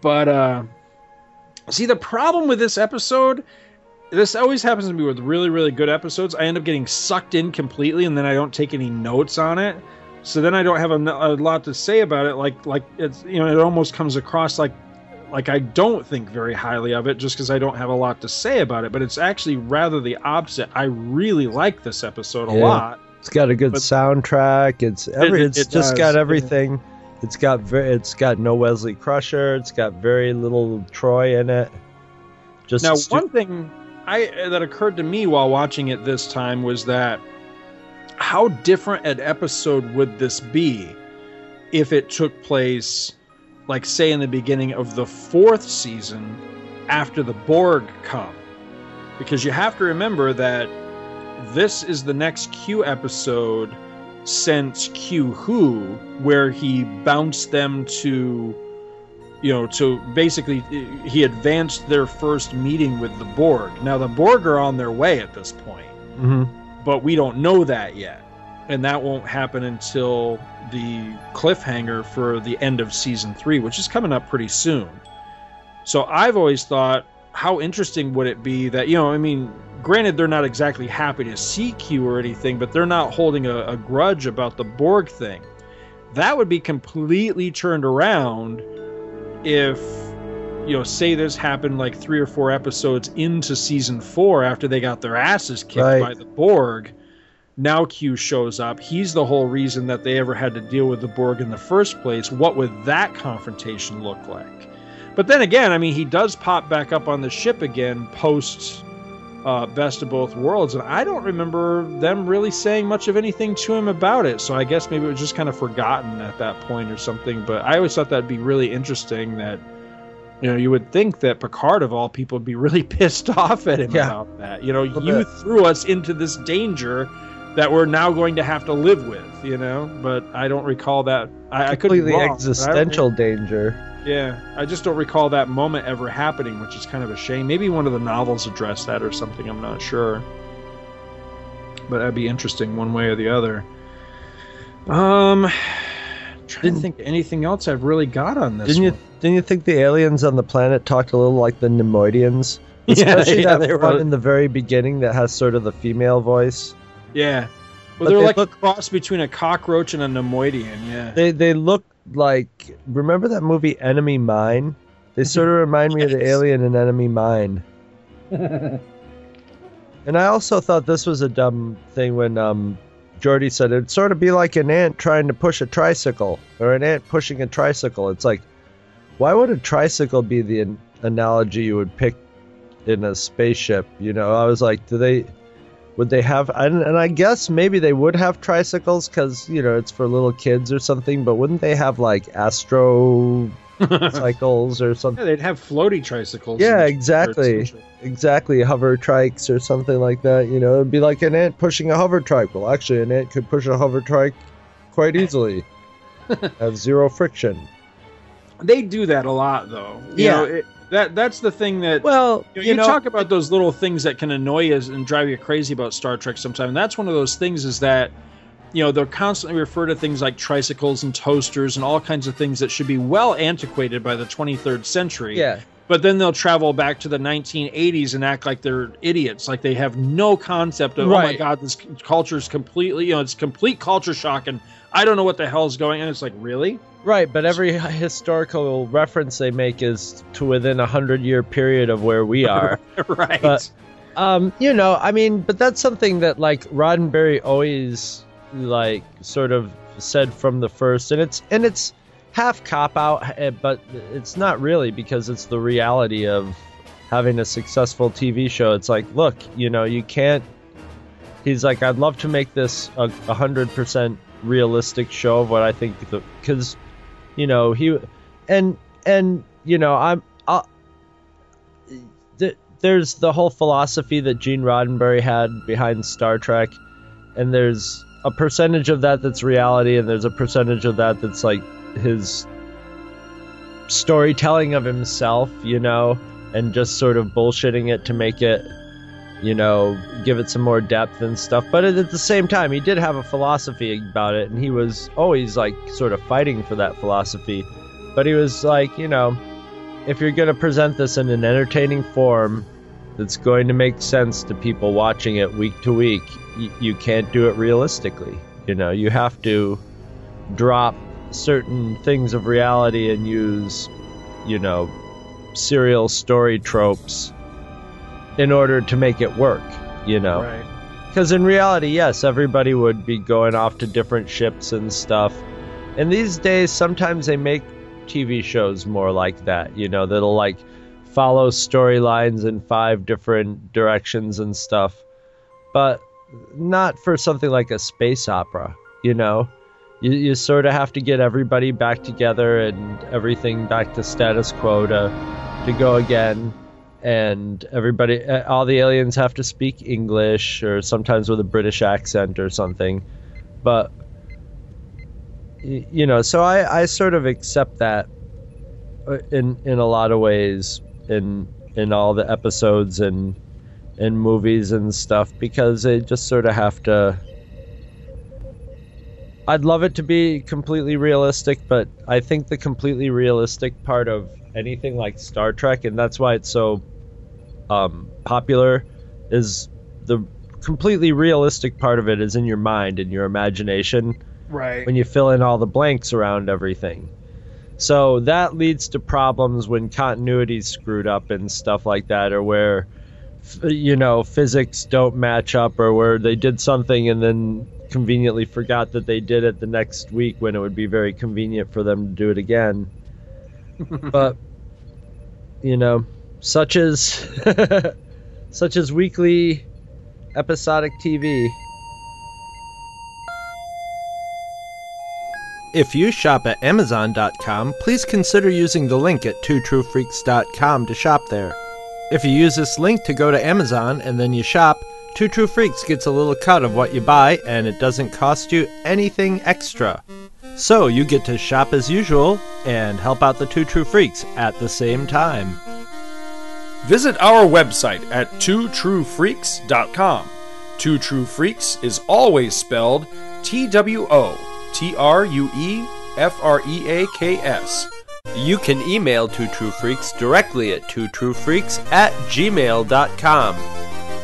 But uh see the problem with this episode this always happens to me with really really good episodes. I end up getting sucked in completely and then I don't take any notes on it. So then I don't have a, a lot to say about it like like it's you know it almost comes across like like I don't think very highly of it just because I don't have a lot to say about it, but it's actually rather the opposite. I really like this episode a Yeah. lot. It's got a good But- soundtrack. It's every. it- it's it just does, got everything. It's got very. It's got no Wesley Crusher. It's got very little Troi in it. Just now stu- one thing I that occurred to me while watching it this time was that how different an episode would this be if it took place like say in the beginning of the fourth season after the Borg come? Because you have to remember that this is the next Q episode since Q Who where he bounced them to you know, to basically he advanced their first meeting with the Borg. Now the Borg are on their way at this point, hmm but we don't know that yet, and that won't happen until the cliffhanger for the end of season three, which is coming up pretty soon. So I've always thought, how interesting would it be that you know, I mean, granted they're not exactly happy to see Q or anything, but they're not holding a, a grudge about the Borg thing. That would be completely turned around if you know, say this happened like three or four episodes into season four after they got their asses kicked Right. by the Borg. Now Q shows up. He's the whole reason that they ever had to deal with the Borg in the first place. What would that confrontation look like? But then again, I mean, he does pop back up on the ship again post uh, Best of Both Worlds, and I don't remember them really saying much of anything to him about it. So I guess maybe it was just kind of forgotten at that point or something. But I always thought that'd be really interesting that you know, you would think that Picard of all people would be really pissed off at him Yeah. about that. You know, you bit. threw us into this danger that we're now going to have to live with. You know, but I don't recall that. I, I completely wrong, I existential danger. yeah, I just don't recall that moment ever happening, which is kind of a shame. Maybe one of the novels addressed that or something. I'm not sure, but that'd be interesting one way or the other. Um, trying Didn't- to think of anything else I've really got on this. Didn't you one. didn't you think the aliens on the planet talked a little like the Neimoidians? Yeah, Especially yeah, that they one were- in the very beginning that has sort of the female voice. Yeah. But Well, they're they like look- a cross between a cockroach and a Neimoidian. Yeah. They they look like remember that movie Enemy Mine? They sort of remind me of the alien in Enemy Mine. And I also thought this was a dumb thing when um, Geordi said it'd sort of be like an ant trying to push a tricycle or an ant pushing a tricycle. It's like, why would a tricycle be the an- analogy you would pick in a spaceship? You know, I was like, do they, would they have, and, and I guess maybe they would have tricycles because, you know, it's for little kids or something, but wouldn't they have like astro cycles or something? Yeah, they'd have floaty tricycles. Yeah, exactly. Exactly, hover trikes or something like that. You know, it'd be like an ant pushing a hover trike. Well, actually, an ant could push a hover trike quite easily, have zero friction. They do that a lot, though. You Yeah. know, it, that that's the thing that. Well, you, know, you you know- talk about those little things that can annoy you and drive you crazy about Star Trek sometimes. That's one of those things is that, you know, they'll constantly refer to things like tricycles and toasters and all kinds of things that should be well antiquated by the 23rd century. Yeah. But then they'll travel back to the 1980s and act like they're idiots, like they have no concept of, oh my God, this culture is completely, you know, it's complete culture shock, and I don't know what the hell is going on. It's like, really? Right, but every historical reference they make is to within a hundred year period of where we are. right. But, um, you know, I mean, but that's something that like Roddenberry always like sort of said from the first, and it's and it's half cop out, eh, but it's not really because it's the reality of having a successful TV show. It's like, look, you know, you can't. He's like, I'd love to make this a a hundred percent realistic show of what I think the because, you know, he and and you know, I'm th- there's the whole philosophy that Gene Roddenberry had behind Star Trek, and there's a percentage of that that's reality, and there's a percentage of that that's like his storytelling of himself, you know, and just sort of bullshitting it to make it, you know, give it some more depth and stuff. But at the same time, he did have a philosophy about it, and he was always like sort of fighting for that philosophy. But he was like, you know, if you're going to present this in an entertaining form that's going to make sense to people watching it week to week, y- you can't do it realistically. You know, you have to drop certain things of reality and use, you know, serial story tropes in order to make it work, you know. Right. Because in reality, yes, everybody would be going off to different ships and stuff. And these days, sometimes they make TV shows more like that, you know, that'll like follow storylines in five different directions and stuff. But not for something like a space opera, you know. You, you sort of have to get everybody back together and everything back to status quo to, to go again and everybody uh, all the aliens have to speak english or sometimes with a british accent or something. But you know so i i sort of accept that uh, in in a lot of ways in in all the episodes and in movies and stuff because they just sort of have to I'd love it to be completely realistic, but I think the completely realistic part of anything like Star Trek, and that's why it's so um, popular, is the completely realistic part of it is in your mind and your imagination. Right. When you fill in all the blanks around everything. So that leads to problems when continuity's screwed up and stuff like that, or where, you know, physics don't match up, or where they did something and then conveniently forgot that they did it the next week when it would be very convenient for them to do it again. But, you know, such as such as weekly episodic TV. If you shop at Amazon.com, please consider using the link at twotruefreaks.com to shop there. If you use this link to go to Amazon and then you shop, Two True Freaks gets a little cut of what you buy and it doesn't cost you anything extra. So you get to shop as usual and help out the Two True Freaks at the same time. Visit our website at twotruefreaks.com. Two True Freaks is always spelled T W O T R U E F R E A K S. You can email Two True Freaks directly at twotruefreaks at gmail.com.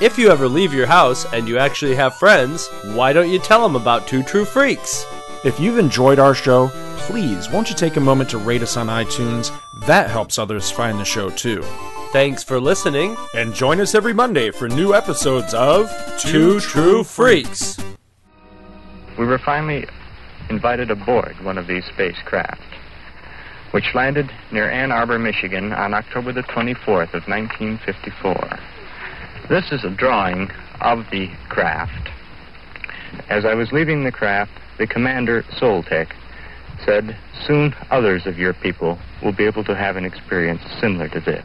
If you ever leave your house and you actually have friends, why don't you tell them about Two True Freaks? If you've enjoyed our show, please won't you take a moment to rate us on iTunes? That helps others find the show too. Thanks for listening. And join us every Monday for new episodes of Two True Freaks. We were finally invited aboard one of these spacecraft, which landed near Ann Arbor, Michigan on October the 24th of 1954. This is a drawing of the craft. As I was leaving the craft, the commander, Soltec, said, Soon others of your people will be able to have an experience similar to this.